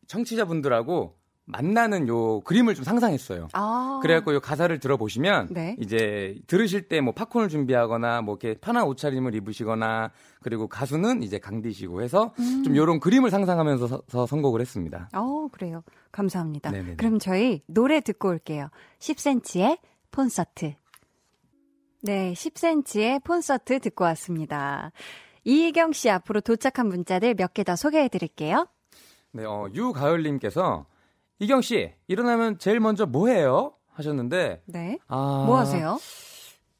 청취자분들하고 만나는 요 그림을 좀 상상했어요. 아. 그래갖고 요 가사를 들어보시면 네. 이제 들으실 때 뭐 팝콘을 준비하거나 뭐 이렇게 편한 옷차림을 입으시거나 그리고 가수는 이제 강디시고 해서 음. 좀 요런 그림을 상상하면서 서- 서 선곡을 했습니다. 어, 그래요. 감사합니다. 네네네. 그럼 저희 노래 듣고 올게요. 10cm의 콘서트. 네, 10cm의 콘서트 듣고 왔습니다. 이이경 씨 앞으로 도착한 문자들 몇 개 더 소개해 드릴게요. 네, 어, 유가을님께서 이경 씨 일어나면 제일 먼저 뭐 해요? 하셨는데 네. 아, 뭐 하세요?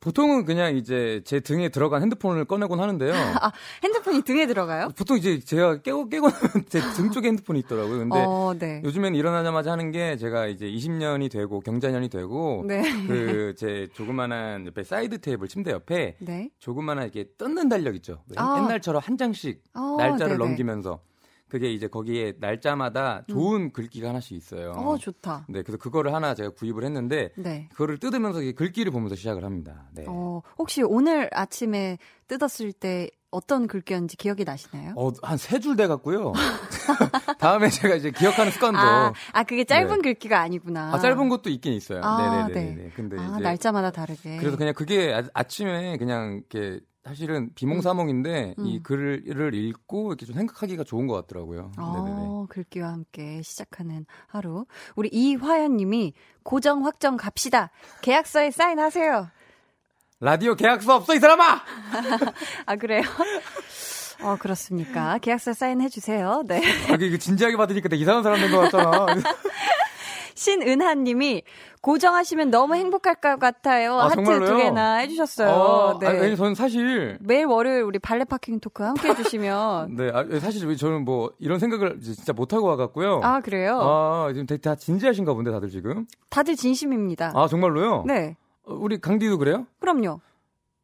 보통은 그냥 이제 제 등에 들어간 핸드폰을 꺼내곤 하는데요. 아, 핸드폰이 등에 들어가요? 보통 이제 제가 깨고 깨고 나면 제 등 쪽에 핸드폰이 있더라고요. 근데 어, 네. 요즘에는 일어나자마자 하는 게 제가 이제 20년이 되고 경자년이 되고 네. 그제 조그만한 옆에 사이드 테이블 침대 옆에 네. 조그만한 이렇게 뜯는 달력 있죠. 아. 옛날처럼 한 장씩 어, 날짜를 네네. 넘기면서 그게 이제 거기에 날짜마다 좋은 글귀가 하나씩 있어요. 어, 좋다. 네, 그래서 그거를 하나 제가 구입을 했는데 네. 그거를 뜯으면서 글귀를 보면서 시작을 합니다. 네. 어, 혹시 오늘 아침에 뜯었을 때 어떤 글귀였는지 기억이 나시나요? 어, 한 세 줄 돼 갖고요. 다음에 제가 이제 기억하는 습관도 아, 아, 그게 짧은 네. 글귀가 아니구나. 아, 짧은 것도 있긴 있어요. 아, 네네네. 네. 근데 아, 날짜마다 다르게. 그래서 그냥 그게 아, 아침에 그냥 이렇게 사실은 비몽사몽인데 음. 이 글을 읽고 이렇게 좀 생각하기가 좋은 것 같더라고요. 어, 글귀와 함께 시작하는 하루. 우리 이화연 님이 고정 확정 갑시다. 계약서에 사인하세요. 라디오 계약서 없어 이 사람아! 아, 그래요? 어, 그렇습니까? 계약서 사인해 주세요. 네. 아, 이거 진지하게 받으니까 되게 이상한 사람 된 것 같잖아. 신은하 님이 고정하시면 너무 행복할 것 같아요. 아, 하트 정말로요? 두 개나 해주셨어요. 어, 네. 아니, 아니, 저는 사실 매일 월요일 우리 발레 파킹 토크 함께 해주시면. 네, 아, 사실 저는 뭐 이런 생각을 진짜 못 하고 와갖고요. 아, 그래요? 아, 지금 되게 다 진지하신가 본데 다들 지금. 다들 진심입니다. 아 정말로요? 네. 어, 우리 강디도 그래요? 그럼요.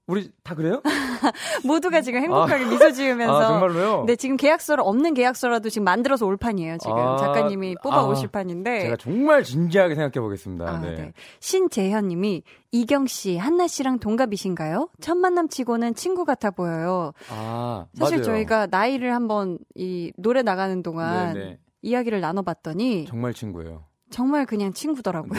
우리 다 그래요? 모두가 지금 행복하게 미소 지으면서. 아 정말로요? 네, 지금 계약서를 없는 계약서라도 지금 만들어서 올 판이에요. 지금 아, 작가님이 뽑아 아, 오실 판인데. 제가 정말 진지하게 생각해 보겠습니다. 아, 네. 네. 신재현 님이 이경 씨, 한나 씨랑 동갑이신가요? 첫 만남 치고는 친구 같아 보여요. 아 사실 맞아요. 저희가 나이를 한번 이 노래 나가는 동안 네네. 이야기를 나눠봤더니 정말 친구예요. 정말 그냥 친구더라고요.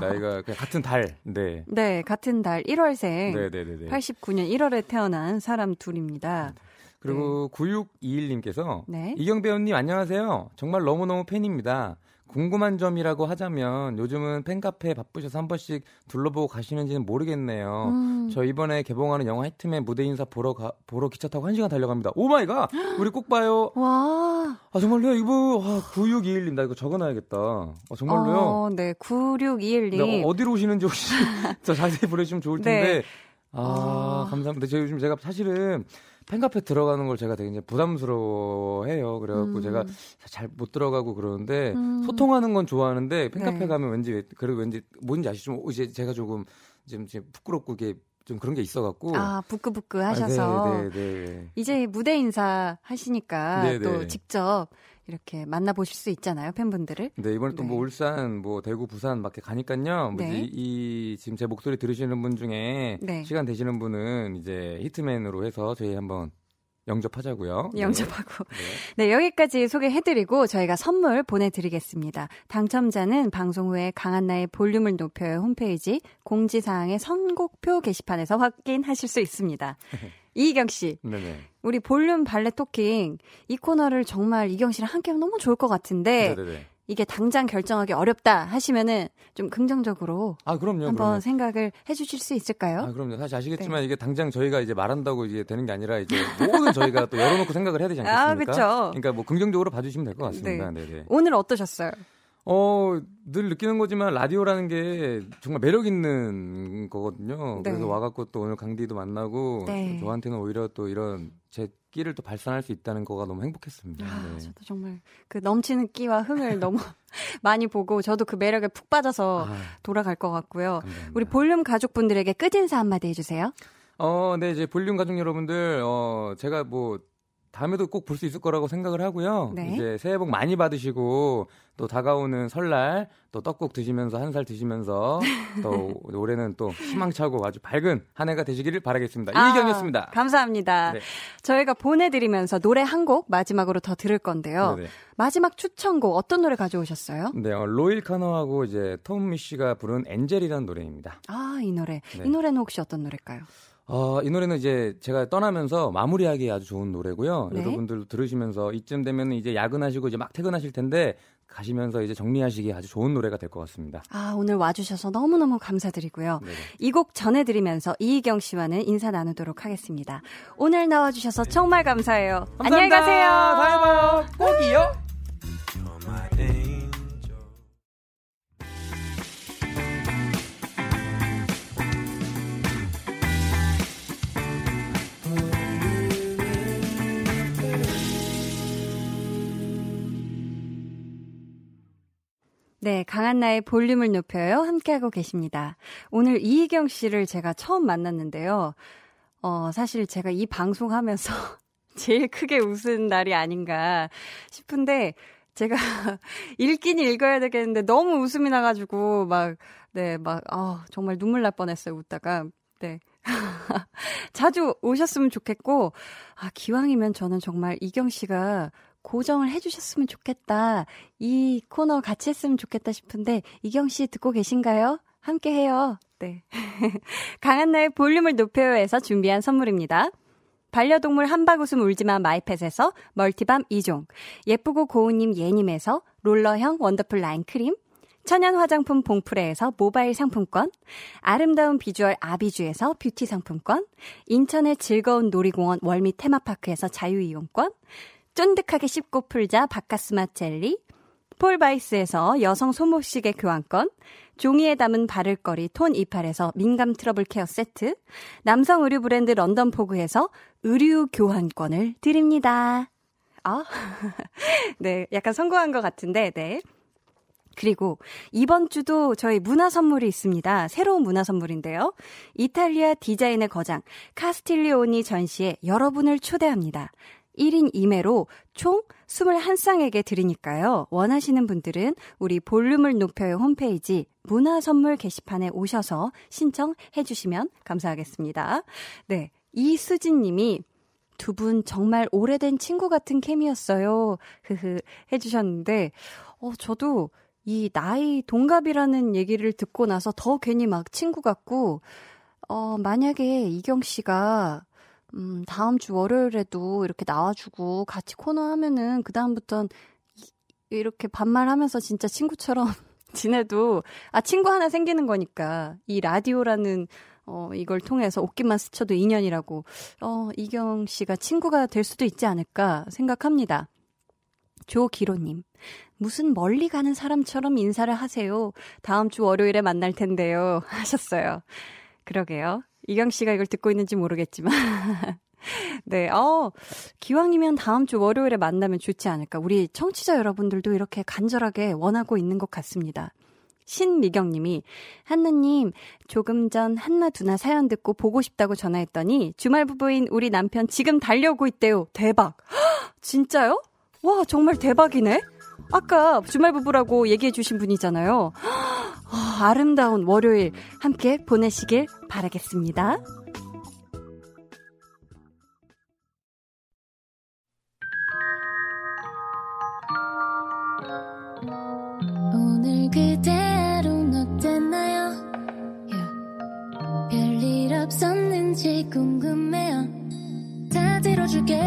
네, 나이가 같은 달. 네. 네, 같은 달 1월생. 네 네 네. 89년 1월에 태어난 사람 둘입니다. 그리고 9621님께서 네. 이경 배우님 안녕하세요. 정말 너무너무 팬입니다. 궁금한 점이라고 하자면 요즘은 팬카페 바쁘셔서 한 번씩 둘러보고 가시는지는 모르겠네요. 음. 저 이번에 개봉하는 영화 히트맨 무대 인사 보러 가, 보러 기차 타고 1시간 달려갑니다. Oh my God! 우리 꼭 봐요. 와. 아 정말로요? 이거 와, 9621님 나 이거 적어 놔야겠다. 아, 정말로요? 어, 네. 9621님. 네, 어, 어디로 오시는지 혹시 더 자세히 보내 주시면 좋을 텐데. 네. 아, 어. 감사합니다. 제가 요즘 제가 사실은 팬카페 들어가는 걸 제가 되게 이제 부담스러워해요. 그래갖고 음. 제가 잘 못 들어가고 그러는데 음. 소통하는 건 좋아하는데 팬카페 네. 가면 왠지 그래도 왠지 뭔지 아시죠? 좀 이제 제가 조금 지금 부끄럽고 이게 좀 그런 게 있어갖고. 아, 부끄부끄 아, 하셔서. 네, 네, 네. 이제 무대 인사 하시니까 네, 또 네. 직접 이렇게 만나보실 수 있잖아요, 팬분들을. 네, 이번에 또뭐 네. 울산, 뭐 대구, 부산 막 이렇게 가니까요. 뭐 네. 이제 이 지금 제 목소리 들으시는 분 중에 네. 시간 되시는 분은 이제 히트맨으로 해서 저희 한번 영접하자고요. 네. 영접하고. 네. 네, 여기까지 소개해드리고 저희가 선물 보내드리겠습니다. 당첨자는 방송 후에 강한나의 볼륨을 높여요 홈페이지 공지사항의 선곡표 게시판에서 확인하실 수 있습니다. 이희경 씨, 네, 네. 우리 볼륨 발레 토킹 이 코너를 정말 이경 씨랑 함께 하면 너무 좋을 것 같은데 네, 네, 네. 이게 당장 결정하기 어렵다 하시면은 좀 긍정적으로 아, 그럼요. 한번 그럼요. 생각을 해주실 수 있을까요? 아, 그럼요. 사실 아시겠지만 네. 이게 당장 저희가 이제 말한다고 이제 되는 게 아니라 이제 모든 저희가 또 열어놓고 생각을 해야 되지 않겠습니까? 아, 그쵸. 그러니까 뭐 긍정적으로 봐주시면 될 것 같습니다. 네, 네. 오늘 어떠셨어요? 어, 늘 느끼는 거지만 라디오라는 게 정말 매력 있는 거거든요. 네. 그래서 와갖고 또 오늘 강디도 만나고 네. 저한테는 오히려 또 이런 제 끼를 또 발산할 수 있다는 거가 너무 행복했습니다. 아, 네. 저도 정말 그 넘치는 끼와 흥을 너무 많이 보고 저도 그 매력에 푹 빠져서 아, 돌아갈 것 같고요. 감사합니다. 우리 볼륨 가족분들에게 끝인사 한마디 해주세요. 어, 네, 이제 볼륨 가족 여러분들, 어, 제가 뭐, 다음에도 꼭 볼 수 있을 거라고 생각을 하고요. 네. 이제 새해 복 많이 받으시고, 또 다가오는 설날, 또 떡국 드시면서, 한 살 드시면서, 또 올해는 또 희망차고 아주 밝은 한 해가 되시기를 바라겠습니다. 아, 감사합니다. 네. 저희가 보내드리면서 노래 한 곡 마지막으로 더 들을 건데요. 네네. 마지막 추천곡 어떤 노래 가져오셨어요? 네, 어, 로일 카노하고 이제 톰 미 씨가 부른 엔젤이라는 노래입니다. 아, 이 노래. 네. 이 노래는 혹시 어떤 노래일까요? 어, 이 노래는 이제 제가 떠나면서 마무리하기 아주 좋은 노래고요. 네. 여러분들도 들으시면서 이쯤 되면 이제 야근하시고 이제 막 퇴근하실 텐데 가시면서 이제 정리하시기 아주 좋은 노래가 될 것 같습니다. 아, 오늘 와주셔서 너무너무 감사드리고요. 네. 이곡 전해드리면서 이희경 씨와는 인사 나누도록 하겠습니다. 오늘 나와주셔서 정말 감사해요. 안녕히 가세요. 다음에 봐요. 꼭이요. 네, 강한나의 볼륨을 높여요. 함께하고 계십니다. 오늘 이희경 씨를 제가 처음 만났는데요. 어, 사실 제가 이 방송하면서 제일 크게 웃은 날이 아닌가 싶은데, 제가 읽긴 읽어야 되겠는데 너무 웃음이 나가지고 막, 네, 막, 아, 정말 눈물 날 뻔했어요, 웃다가. 네. 자주 오셨으면 좋겠고, 아, 기왕이면 저는 정말 이경 씨가 고정을 해주셨으면 좋겠다. 이 코너 같이 했으면 좋겠다 싶은데, 이경 씨 듣고 계신가요? 함께 해요. 네. 강한나의 볼륨을 높여요에서 준비한 선물입니다. 반려동물 한바구음 울지마 마이펫에서 멀티밤 2종, 예쁘고 고운님 예님에서 롤러형 원더풀 라인 크림, 천연 화장품 봉프레에서 모바일 상품권, 아름다운 비주얼 아비주에서 뷰티 상품권, 인천의 즐거운 놀이공원 월미 테마파크에서 자유이용권, 쫀득하게 씹고 풀자 박카스맛 젤리, 폴바이스에서 여성 손목시계 교환권, 종이에 담은 바를거리 톤28에서 민감 트러블 케어 세트, 남성 의류 브랜드 런던 포그에서 의류 교환권을 드립니다. 아, 네, 약간 성공한 것 같은데, 네. 그리고 이번 주도 저희 문화 선물이 있습니다. 새로운 문화 선물인데요. 이탈리아 디자인의 거장 카스틸리오니 전시에 여러분을 초대합니다. 1인 2매로 총 21쌍에게 드리니까요. 원하시는 분들은 우리 볼륨을 높여요 홈페이지 문화 선물 게시판에 오셔서 신청해 주시면 감사하겠습니다. 네. 이수진 님이 두분 정말 오래된 친구 같은 케미였어요. 흐흐 해주셨는데, 어, 저도 이 나이 동갑이라는 얘기를 듣고 나서 더 괜히 막 친구 같고, 어, 만약에 이경 씨가 음, 다음 주 월요일에도 이렇게 나와주고 같이 코너 하면은 그다음부턴 이렇게 반말하면서 진짜 친구처럼 지내도 아 친구 하나 생기는 거니까 이 라디오라는 어 이걸 통해서 옷깃만 스쳐도 인연이라고 어 이경 씨가 친구가 될 수도 있지 않을까 생각합니다. 조기로님 무슨 멀리 가는 사람처럼 인사를 하세요. 다음 주 월요일에 만날 텐데요. 하셨어요. 그러게요. 이경 씨가 이걸 듣고 있는지 모르겠지만. 네, 어, 기왕이면 다음 주 월요일에 만나면 좋지 않을까. 우리 청취자 여러분들도 이렇게 간절하게 원하고 있는 것 같습니다. 신미경 님이, 한나님, 조금 전 한나 두나 사연 듣고 보고 싶다고 전화했더니 주말 부부인 우리 남편 지금 달려오고 있대요. 대박. 진짜요? 와, 정말 대박이네? 아까 주말 부부라고 얘기해 주신 분이잖아요. 어, 아름다운 월요일 함께 보내시길 바라겠습니다. 오늘 그대로는 어땠나요? Yeah. 별일 없었는지 궁금해요. 다 들어줄게요.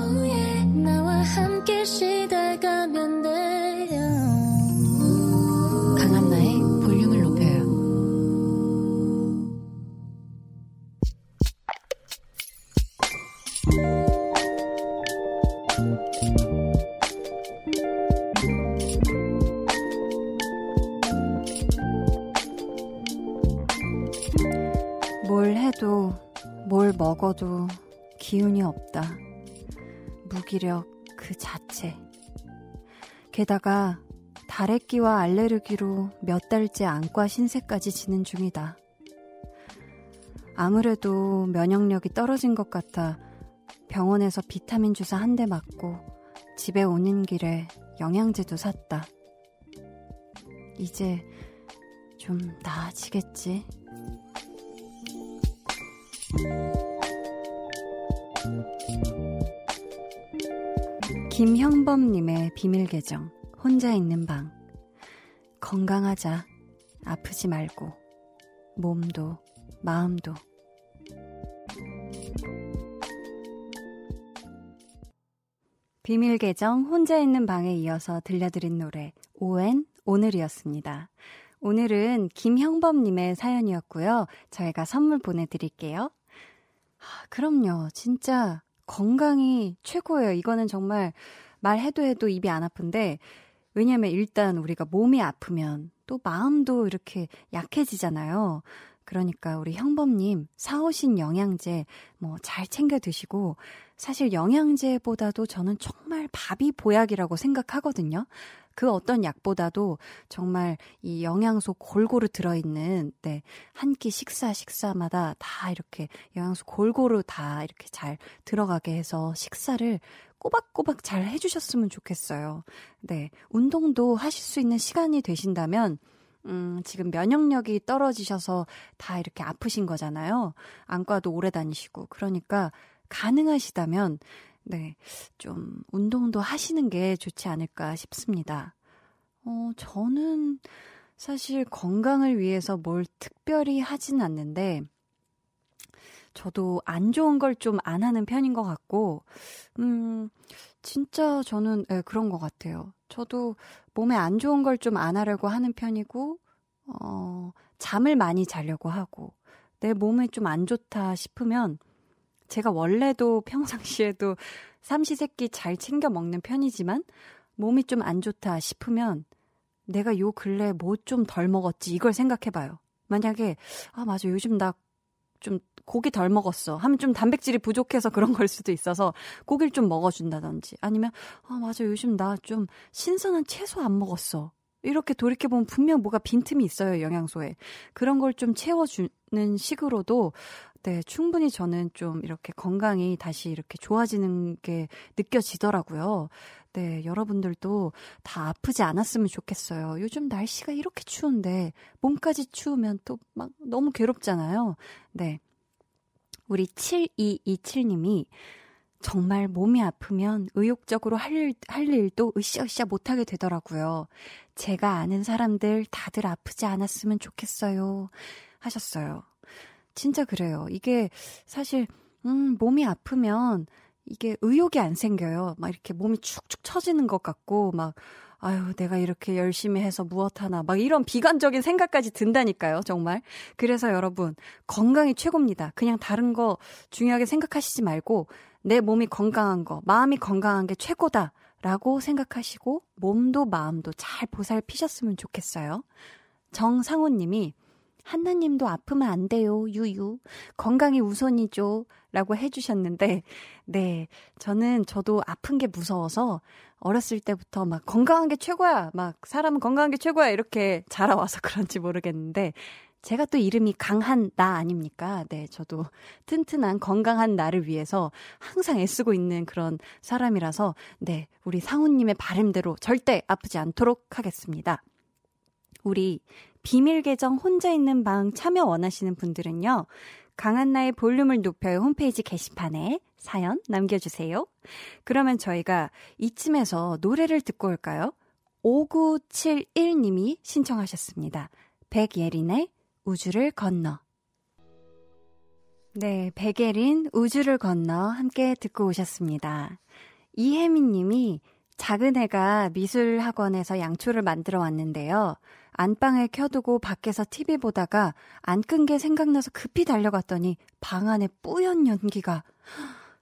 Oh yeah. 나와 함께 시달가면 돼 먹어도 기운이 없다. 무기력 그 자체. 게다가 다래끼와 알레르기로 몇 달째 안과 신세까지 지는 중이다. 아무래도 면역력이 떨어진 것 같아 병원에서 비타민 주사 한 대 맞고 집에 오는 길에 영양제도 샀다. 이제 좀 나아지겠지? 김형범님의 비밀 계정, 혼자 있는 방. 건강하자. 아프지 말고. 몸도, 마음도. 비밀 계정, 혼자 있는 방에 이어서 들려드린 노래, 오엔, 오늘이었습니다. 오늘은 김형범님의 사연이었고요. 저희가 선물 보내드릴게요. 아, 그럼요. 진짜 건강이 최고예요. 이거는 정말 말해도 해도 입이 안 아픈데, 왜냐면 일단 우리가 몸이 아프면 또 마음도 이렇게 약해지잖아요. 그러니까 우리 형범님 사오신 영양제 뭐 잘 챙겨 드시고, 사실 영양제보다도 저는 정말 밥이 보약이라고 생각하거든요. 그 어떤 약보다도 정말 이 영양소 골고루 들어있는, 네, 한 끼 식사, 식사마다 다 이렇게 영양소 골고루 다 이렇게 잘 들어가게 해서 식사를 꼬박꼬박 잘 해주셨으면 좋겠어요. 네, 운동도 하실 수 있는 시간이 되신다면, 음, 지금 면역력이 떨어지셔서 다 이렇게 아프신 거잖아요. 안과도 오래 다니시고. 그러니까 가능하시다면, 네, 좀 운동도 하시는 게 좋지 않을까 싶습니다. 어, 저는 사실 건강을 위해서 뭘 특별히 하진 않는데, 저도 안 좋은 걸 좀 안 하는 편인 것 같고, 음, 진짜 저는 네, 그런 것 같아요. 저도 몸에 안 좋은 걸 좀 안 하려고 하는 편이고, 어, 잠을 많이 자려고 하고, 내 몸에 좀 안 좋다 싶으면, 제가 원래도 평상시에도 삼시세끼 잘 챙겨 먹는 편이지만, 몸이 좀 안 좋다 싶으면, 내가 요 근래 뭐 좀 덜 먹었지, 이걸 생각해 봐요. 만약에, 아, 맞아, 요즘 나 좀 고기 덜 먹었어. 하면 좀 단백질이 부족해서 그런 걸 수도 있어서 고기를 좀 먹어준다든지 아니면 아 맞아 요즘 나 좀 신선한 채소 안 먹었어. 이렇게 돌이켜보면 분명 뭐가 빈틈이 있어요, 영양소에. 그런 걸 좀 채워주는 식으로도, 네, 충분히 저는 좀 이렇게 건강이 다시 이렇게 좋아지는 게 느껴지더라고요. 네, 여러분들도 다 아프지 않았으면 좋겠어요. 요즘 날씨가 이렇게 추운데, 몸까지 추우면 또 막 너무 괴롭잖아요. 네. 우리 7227님이 정말 몸이 아프면 의욕적으로 할, 일, 할 일도 으쌰으쌰 못하게 되더라고요. 제가 아는 사람들 다들 아프지 않았으면 좋겠어요. 하셨어요. 진짜 그래요. 이게 사실, 음, 몸이 아프면 이게 의욕이 안 생겨요. 막 이렇게 몸이 축축 처지는 것 같고, 막, 아유, 내가 이렇게 열심히 해서 무엇 하나, 막 이런 비관적인 생각까지 든다니까요, 정말. 그래서 여러분, 건강이 최고입니다. 그냥 다른 거 중요하게 생각하시지 말고, 내 몸이 건강한 거, 마음이 건강한 게 최고다. 라고 생각하시고, 몸도 마음도 잘 보살피셨으면 좋겠어요. 정상호 님이, 한나님도 아프면 안 돼요, 유유. 건강이 우선이죠. 라고 해주셨는데, 네. 저는, 저도 아픈 게 무서워서, 어렸을 때부터 막 건강한 게 최고야. 막 사람은 건강한 게 최고야. 이렇게 자라와서 그런지 모르겠는데, 제가 또 이름이 강한 나 아닙니까? 네, 저도 튼튼한 건강한 나를 위해서 항상 애쓰고 있는 그런 사람이라서, 네, 우리 상우님의 바램대로 절대 아프지 않도록 하겠습니다. 우리 비밀 계정 혼자 있는 방 참여 원하시는 분들은요. 강한나의 볼륨을 높여요 홈페이지 게시판에 사연 남겨주세요. 그러면 저희가 이쯤에서 노래를 듣고 올까요? 5971님이 신청하셨습니다. 백예린의 우주를 건너. 네, 백예린 우주를 건너 함께 듣고 오셨습니다. 이혜민 님이 작은 애가 미술 학원에서 양초를 만들어 왔는데요. 안방에 켜두고 밖에서 TV 보다가 안 끈 게 생각나서 급히 달려갔더니 방 안에 뿌연 연기가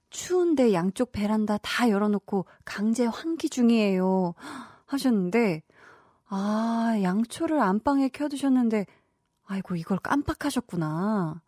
추운데 양쪽 베란다 다 열어놓고 강제 환기 중이에요. 하셨는데, 아, 양초를 안방에 켜두셨는데, 아이고, 이걸 깜빡하셨구나.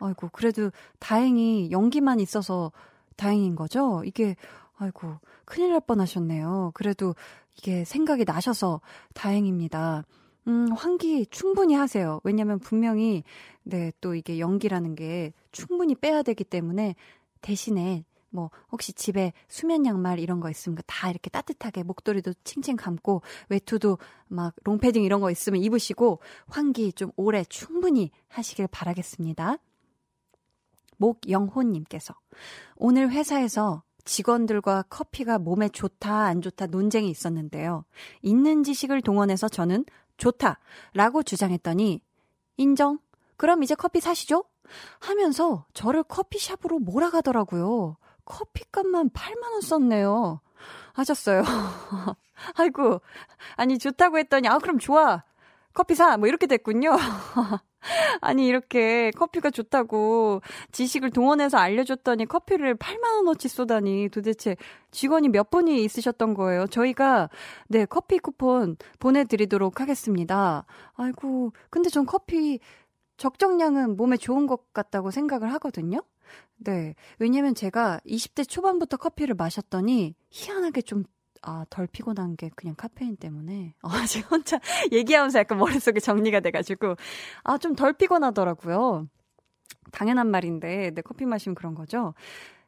아이고, 그래도 다행히 연기만 있어서 다행인 거죠? 이게, 아이고, 큰일 날 뻔 하셨네요. 그래도 이게 생각이 나셔서 다행입니다. 음, 환기 충분히 하세요. 왜냐면 분명히, 네, 또 이게 연기라는 게 충분히 빼야 되기 때문에 대신에 뭐 혹시 집에 수면 양말 이런 거 있으면 다 이렇게 따뜻하게 목도리도 칭칭 감고 외투도 막 롱패딩 이런 거 있으면 입으시고 환기 좀 오래 충분히 하시길 바라겠습니다. 목영호님께서 오늘 회사에서 직원들과 커피가 몸에 좋다 안 좋다 논쟁이 있었는데요. 있는 지식을 동원해서 저는 좋다 라고 주장했더니 인정. 그럼 이제 커피 사시죠? 하면서 저를 커피샵으로 몰아가더라고요. 커피값만 8만원 썼네요. 하셨어요. 아이고. 아니, 좋다고 했더니, 아, 그럼 좋아. 커피 사. 뭐 이렇게 됐군요. 아니, 이렇게 커피가 좋다고 지식을 동원해서 알려줬더니 커피를 8만원어치 쏘다니 도대체 직원이 몇 분이 있으셨던 거예요. 저희가, 네, 커피 쿠폰 보내드리도록 하겠습니다. 아이고, 근데 전 커피 적정량은 몸에 좋은 것 같다고 생각을 하거든요. 네. 왜냐면 제가 20대 초반부터 커피를 마셨더니 희한하게 좀 아, 덜 피곤한 게 그냥 카페인 때문에. 아, 지금 혼자 얘기하면서 약간 머릿속에 정리가 돼가지고. 아, 좀 덜 피곤하더라고요. 당연한 말인데, 내 커피 마시면 그런 거죠.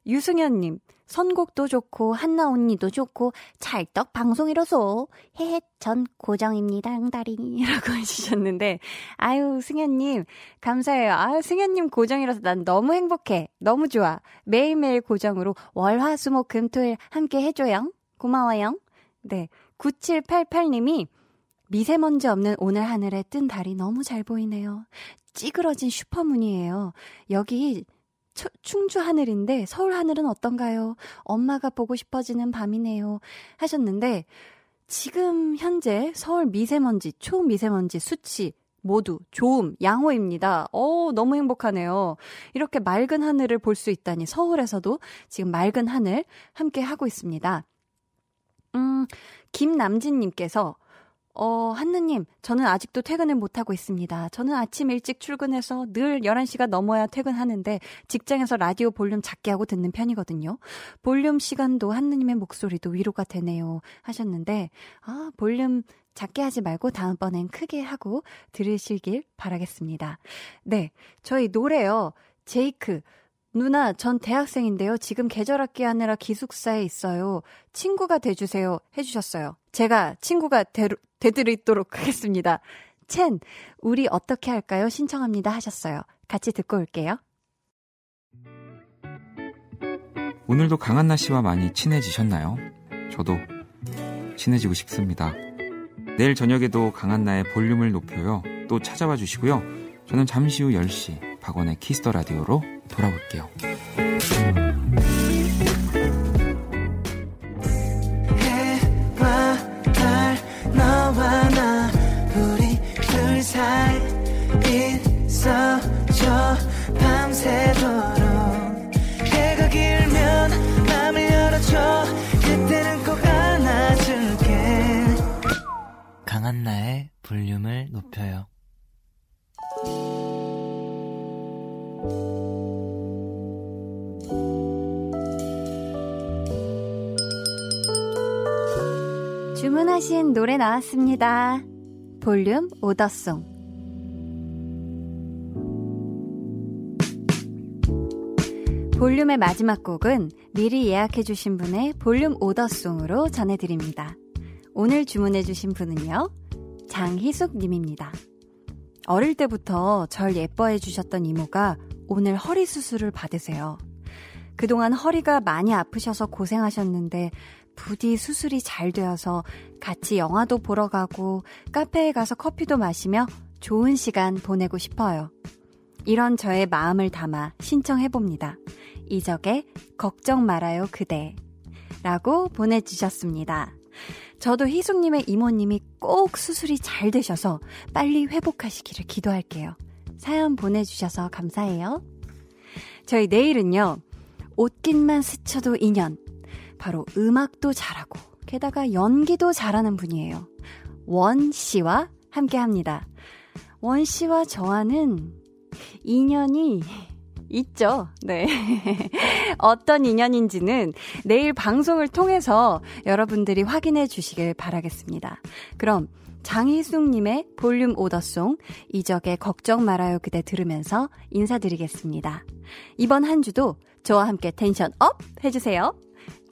유승현님, 선곡도 좋고, 한나 언니도 좋고, 찰떡 방송이로소. 헤헤, 전 고정입니다, 응다리. 라고 해주셨는데, 아유, 승현님, 감사해요. 아유, 승현님 고정이라서 난 너무 행복해. 너무 좋아. 매일매일 고정으로 월, 화, 수, 목, 금, 토일 함께 해줘요. 고마워요. 네. 9788님이 미세먼지 없는 오늘 하늘에 뜬 달이 너무 잘 보이네요. 찌그러진 슈퍼문이에요. 여기 처, 충주 하늘인데 서울 하늘은 어떤가요? 엄마가 보고 싶어지는 밤이네요. 하셨는데 지금 현재 서울 미세먼지, 초미세먼지 수치 모두 좋음, 양호입니다. 어, 너무 행복하네요. 이렇게 맑은 하늘을 볼 수 있다니 서울에서도 지금 맑은 하늘 함께 하고 있습니다. 음, 김남진님께서 어, 한느님, 저는 아직도 퇴근을 못하고 있습니다. 저는 아침 일찍 출근해서 늘 11시가 넘어야 퇴근하는데 직장에서 라디오 볼륨 작게 하고 듣는 편이거든요. 볼륨 시간도 한느님의 목소리도 위로가 되네요. 하셨는데, 아, 볼륨 작게 하지 말고 다음번엔 크게 하고 들으시길 바라겠습니다. 네, 저희 노래요. 제이크. 누나, 전 대학생인데요. 지금 계절학기 하느라 기숙사에 있어요. 친구가 돼주세요. 해주셨어요. 제가 친구가 되, 되드리도록 하겠습니다. 첸, 우리 어떻게 할까요? 신청합니다. 하셨어요. 같이 듣고 올게요. 오늘도 강한나 씨와 많이 친해지셨나요? 저도 친해지고 싶습니다. 내일 저녁에도 강한나의 볼륨을 높여요. 또 찾아와 주시고요. 저는 잠시 후 10시 박원의 키스 더 라디오로 돌아올게요. 해와 달 너와 나 우리 둘 사이 있어줘. 밤새도록 해가 길면 맘을 열어줘. 그때는 꼭 안아줄게. 강한나의 볼륨을 높여요 주문하신 노래 나왔습니다. 볼륨 오더송. 볼륨의 마지막 곡은 미리 예약해주신 분의 볼륨 오더송으로 전해드립니다. 오늘 주문해주신 분은요, 장희숙님입니다. 어릴 때부터 절 예뻐해주셨던 이모가 오늘 허리 수술을 받으세요. 그동안 허리가 많이 아프셔서 고생하셨는데 부디 수술이 잘 되어서 같이 영화도 보러 가고 카페에 가서 커피도 마시며 좋은 시간 보내고 싶어요. 이런 저의 마음을 담아 신청해봅니다. 이적의 걱정 말아요 그대 라고 보내주셨습니다. 저도 희숙님의 이모님이 꼭 수술이 잘 되셔서 빨리 회복하시기를 기도할게요. 사연 보내주셔서 감사해요. 저희 내일은요, 옷깃만 스쳐도 인연. 바로 음악도 잘하고, 게다가 연기도 잘하는 분이에요. 원 씨와 함께 합니다. 원 씨와 저와는 인연이 있죠. 네. 어떤 인연인지는 내일 방송을 통해서 여러분들이 확인해 주시길 바라겠습니다. 그럼 장희숙님의 볼륨 오더송, 이적의 걱정 말아요 그대 들으면서 인사드리겠습니다. 이번 한 주도 저와 함께 tension up 해주세요.